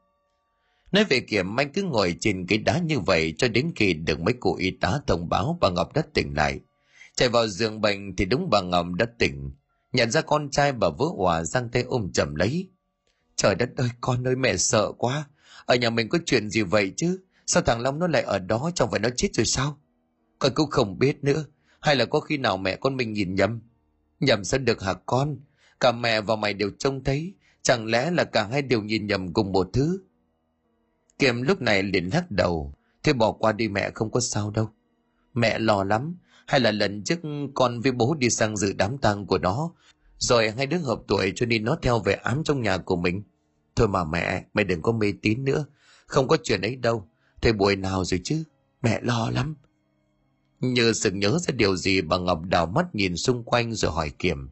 Nói về kiểm, anh cứ ngồi trên cái đá như vậy cho đến khi được mấy cụ y tá thông báo bà Ngọc đã tỉnh lại. Chạy vào giường bệnh thì đúng bà Ngọc đã tỉnh. Nhận ra con trai bà vỡ hòa giang tay ôm chầm lấy. Trời đất ơi, con ơi, mẹ sợ quá. Ở nhà mình có chuyện gì vậy chứ? Sao thằng Long nó lại ở đó chẳng phải nó chết rồi sao? Con cũng không biết nữa. Hay là có khi nào mẹ con mình nhìn nhầm? Nhầm sao được hả con? Cả mẹ và mày đều trông thấy. Chẳng lẽ là cả hai đều nhìn nhầm cùng một thứ? Kiệm lúc này liền lắc đầu. Thế bỏ qua đi mẹ không có sao đâu. Mẹ lo lắm. Hay là lần trước con với bố đi sang dự đám tang của nó. Rồi hai đứa hợp tuổi cho nên nó theo về ám trong nhà của mình. Thôi mà mẹ, mẹ đừng có mê tín nữa. Không có chuyện ấy đâu. Thế buổi nào rồi chứ? Mẹ lo lắm. Như sự nhớ ra điều gì bà Ngọc đào mắt nhìn xung quanh rồi hỏi Kiểm.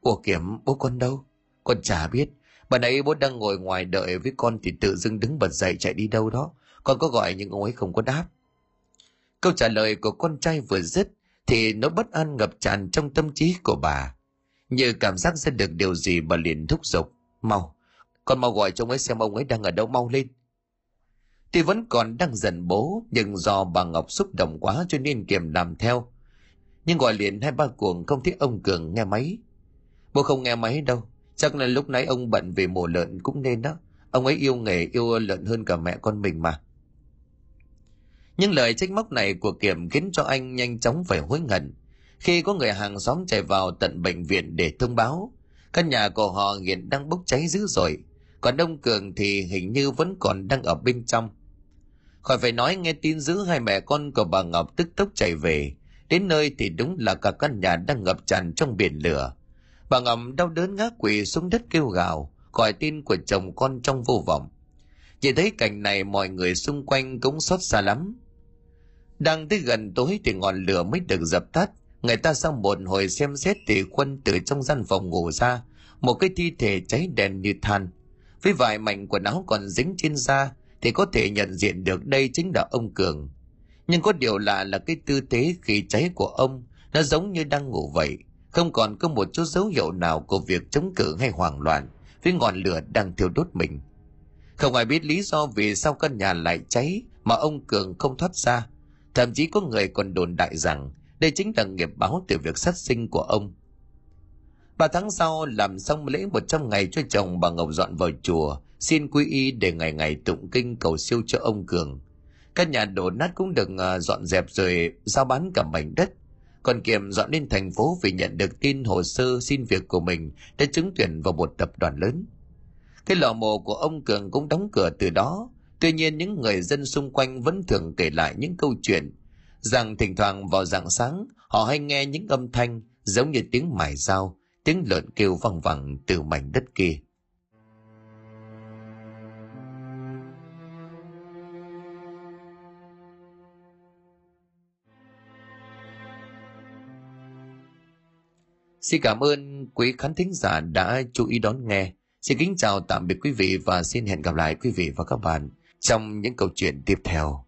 Ủa Kiểm, bố con đâu? Con chả biết. Bà nãy bố đang ngồi ngoài đợi với con thì tự dưng đứng bật dậy chạy đi đâu đó. Con có gọi nhưng ông ấy không có đáp. Câu trả lời của con trai vừa dứt thì nó bất an ngập tràn trong tâm trí của bà. Như cảm giác ra được điều gì bà liền thúc giục. Mau, con mau gọi cho ông ấy xem ông ấy đang ở đâu mau lên. Tuy vẫn còn đang giận bố nhưng do bà Ngọc xúc động quá cho nên kiềm làm theo. Nhưng gọi liền hai ba cuồng không thấy ông Cường nghe máy. Bố không nghe máy đâu, Chắc là lúc nãy ông bận về mổ lợn cũng nên đó. Ông ấy yêu nghề yêu lợn hơn cả mẹ con mình mà. những lời trách móc này của Kiểm khiến cho anh nhanh chóng phải hối hận. Khi có người hàng xóm chạy vào tận bệnh viện để thông báo, căn nhà của họ hiện đang bốc cháy dữ dội, còn ông Cường thì hình như vẫn còn đang ở bên trong. Khỏi phải nói nghe tin dữ hai mẹ con của bà Ngọc tức tốc chạy về, đến nơi thì đúng là cả căn nhà đang ngập tràn trong biển lửa, Bà ngọc đau đớn ngã quỵ xuống đất kêu gào, gọi tin của chồng con trong vô vọng. Chỉ thấy cảnh này mọi người xung quanh cũng xót xa lắm. Đang tới gần tối thì ngọn lửa mới được dập tắt. Người ta sau một hồi xem xét thì quân từ trong gian phòng ngủ ra, một cái thi thể cháy đèn như than. Với vài mảnh quần áo còn dính trên da thì có thể nhận diện được đây chính là ông Cường. Nhưng có điều lạ là cái tư thế khi cháy của ông nó giống như đang ngủ vậy không còn có một chút dấu hiệu nào của việc chống cự hay hoảng loạn với ngọn lửa đang thiêu đốt mình. Không ai biết lý do vì sao căn nhà lại cháy mà ông Cường không thoát ra. Thậm chí có người còn đồn đại rằng đây chính là nghiệp báo từ việc sát sinh của ông. Ba tháng sau làm xong lễ một trăm ngày cho chồng bà Ngọc dọn vào chùa, xin quy y để ngày ngày tụng kinh cầu siêu cho ông Cường. Căn nhà đổ nát cũng được à, dọn dẹp rồi giao bán cả mảnh đất còn Kiệm dọn lên thành phố vì nhận được tin hồ sơ xin việc của mình đã trúng tuyển vào một tập đoàn lớn. Cái lò mộ của ông Cường cũng đóng cửa từ đó. Tuy nhiên những người dân xung quanh vẫn thường kể lại những câu chuyện rằng thỉnh thoảng vào dạng sáng họ hay nghe những âm thanh giống như tiếng mài dao, tiếng lợn kêu văng vẳng từ mảnh đất kia Xin cảm ơn quý khán thính giả đã chú ý đón nghe. Xin kính chào tạm biệt quý vị và xin hẹn gặp lại quý vị và các bạn trong những câu chuyện tiếp theo.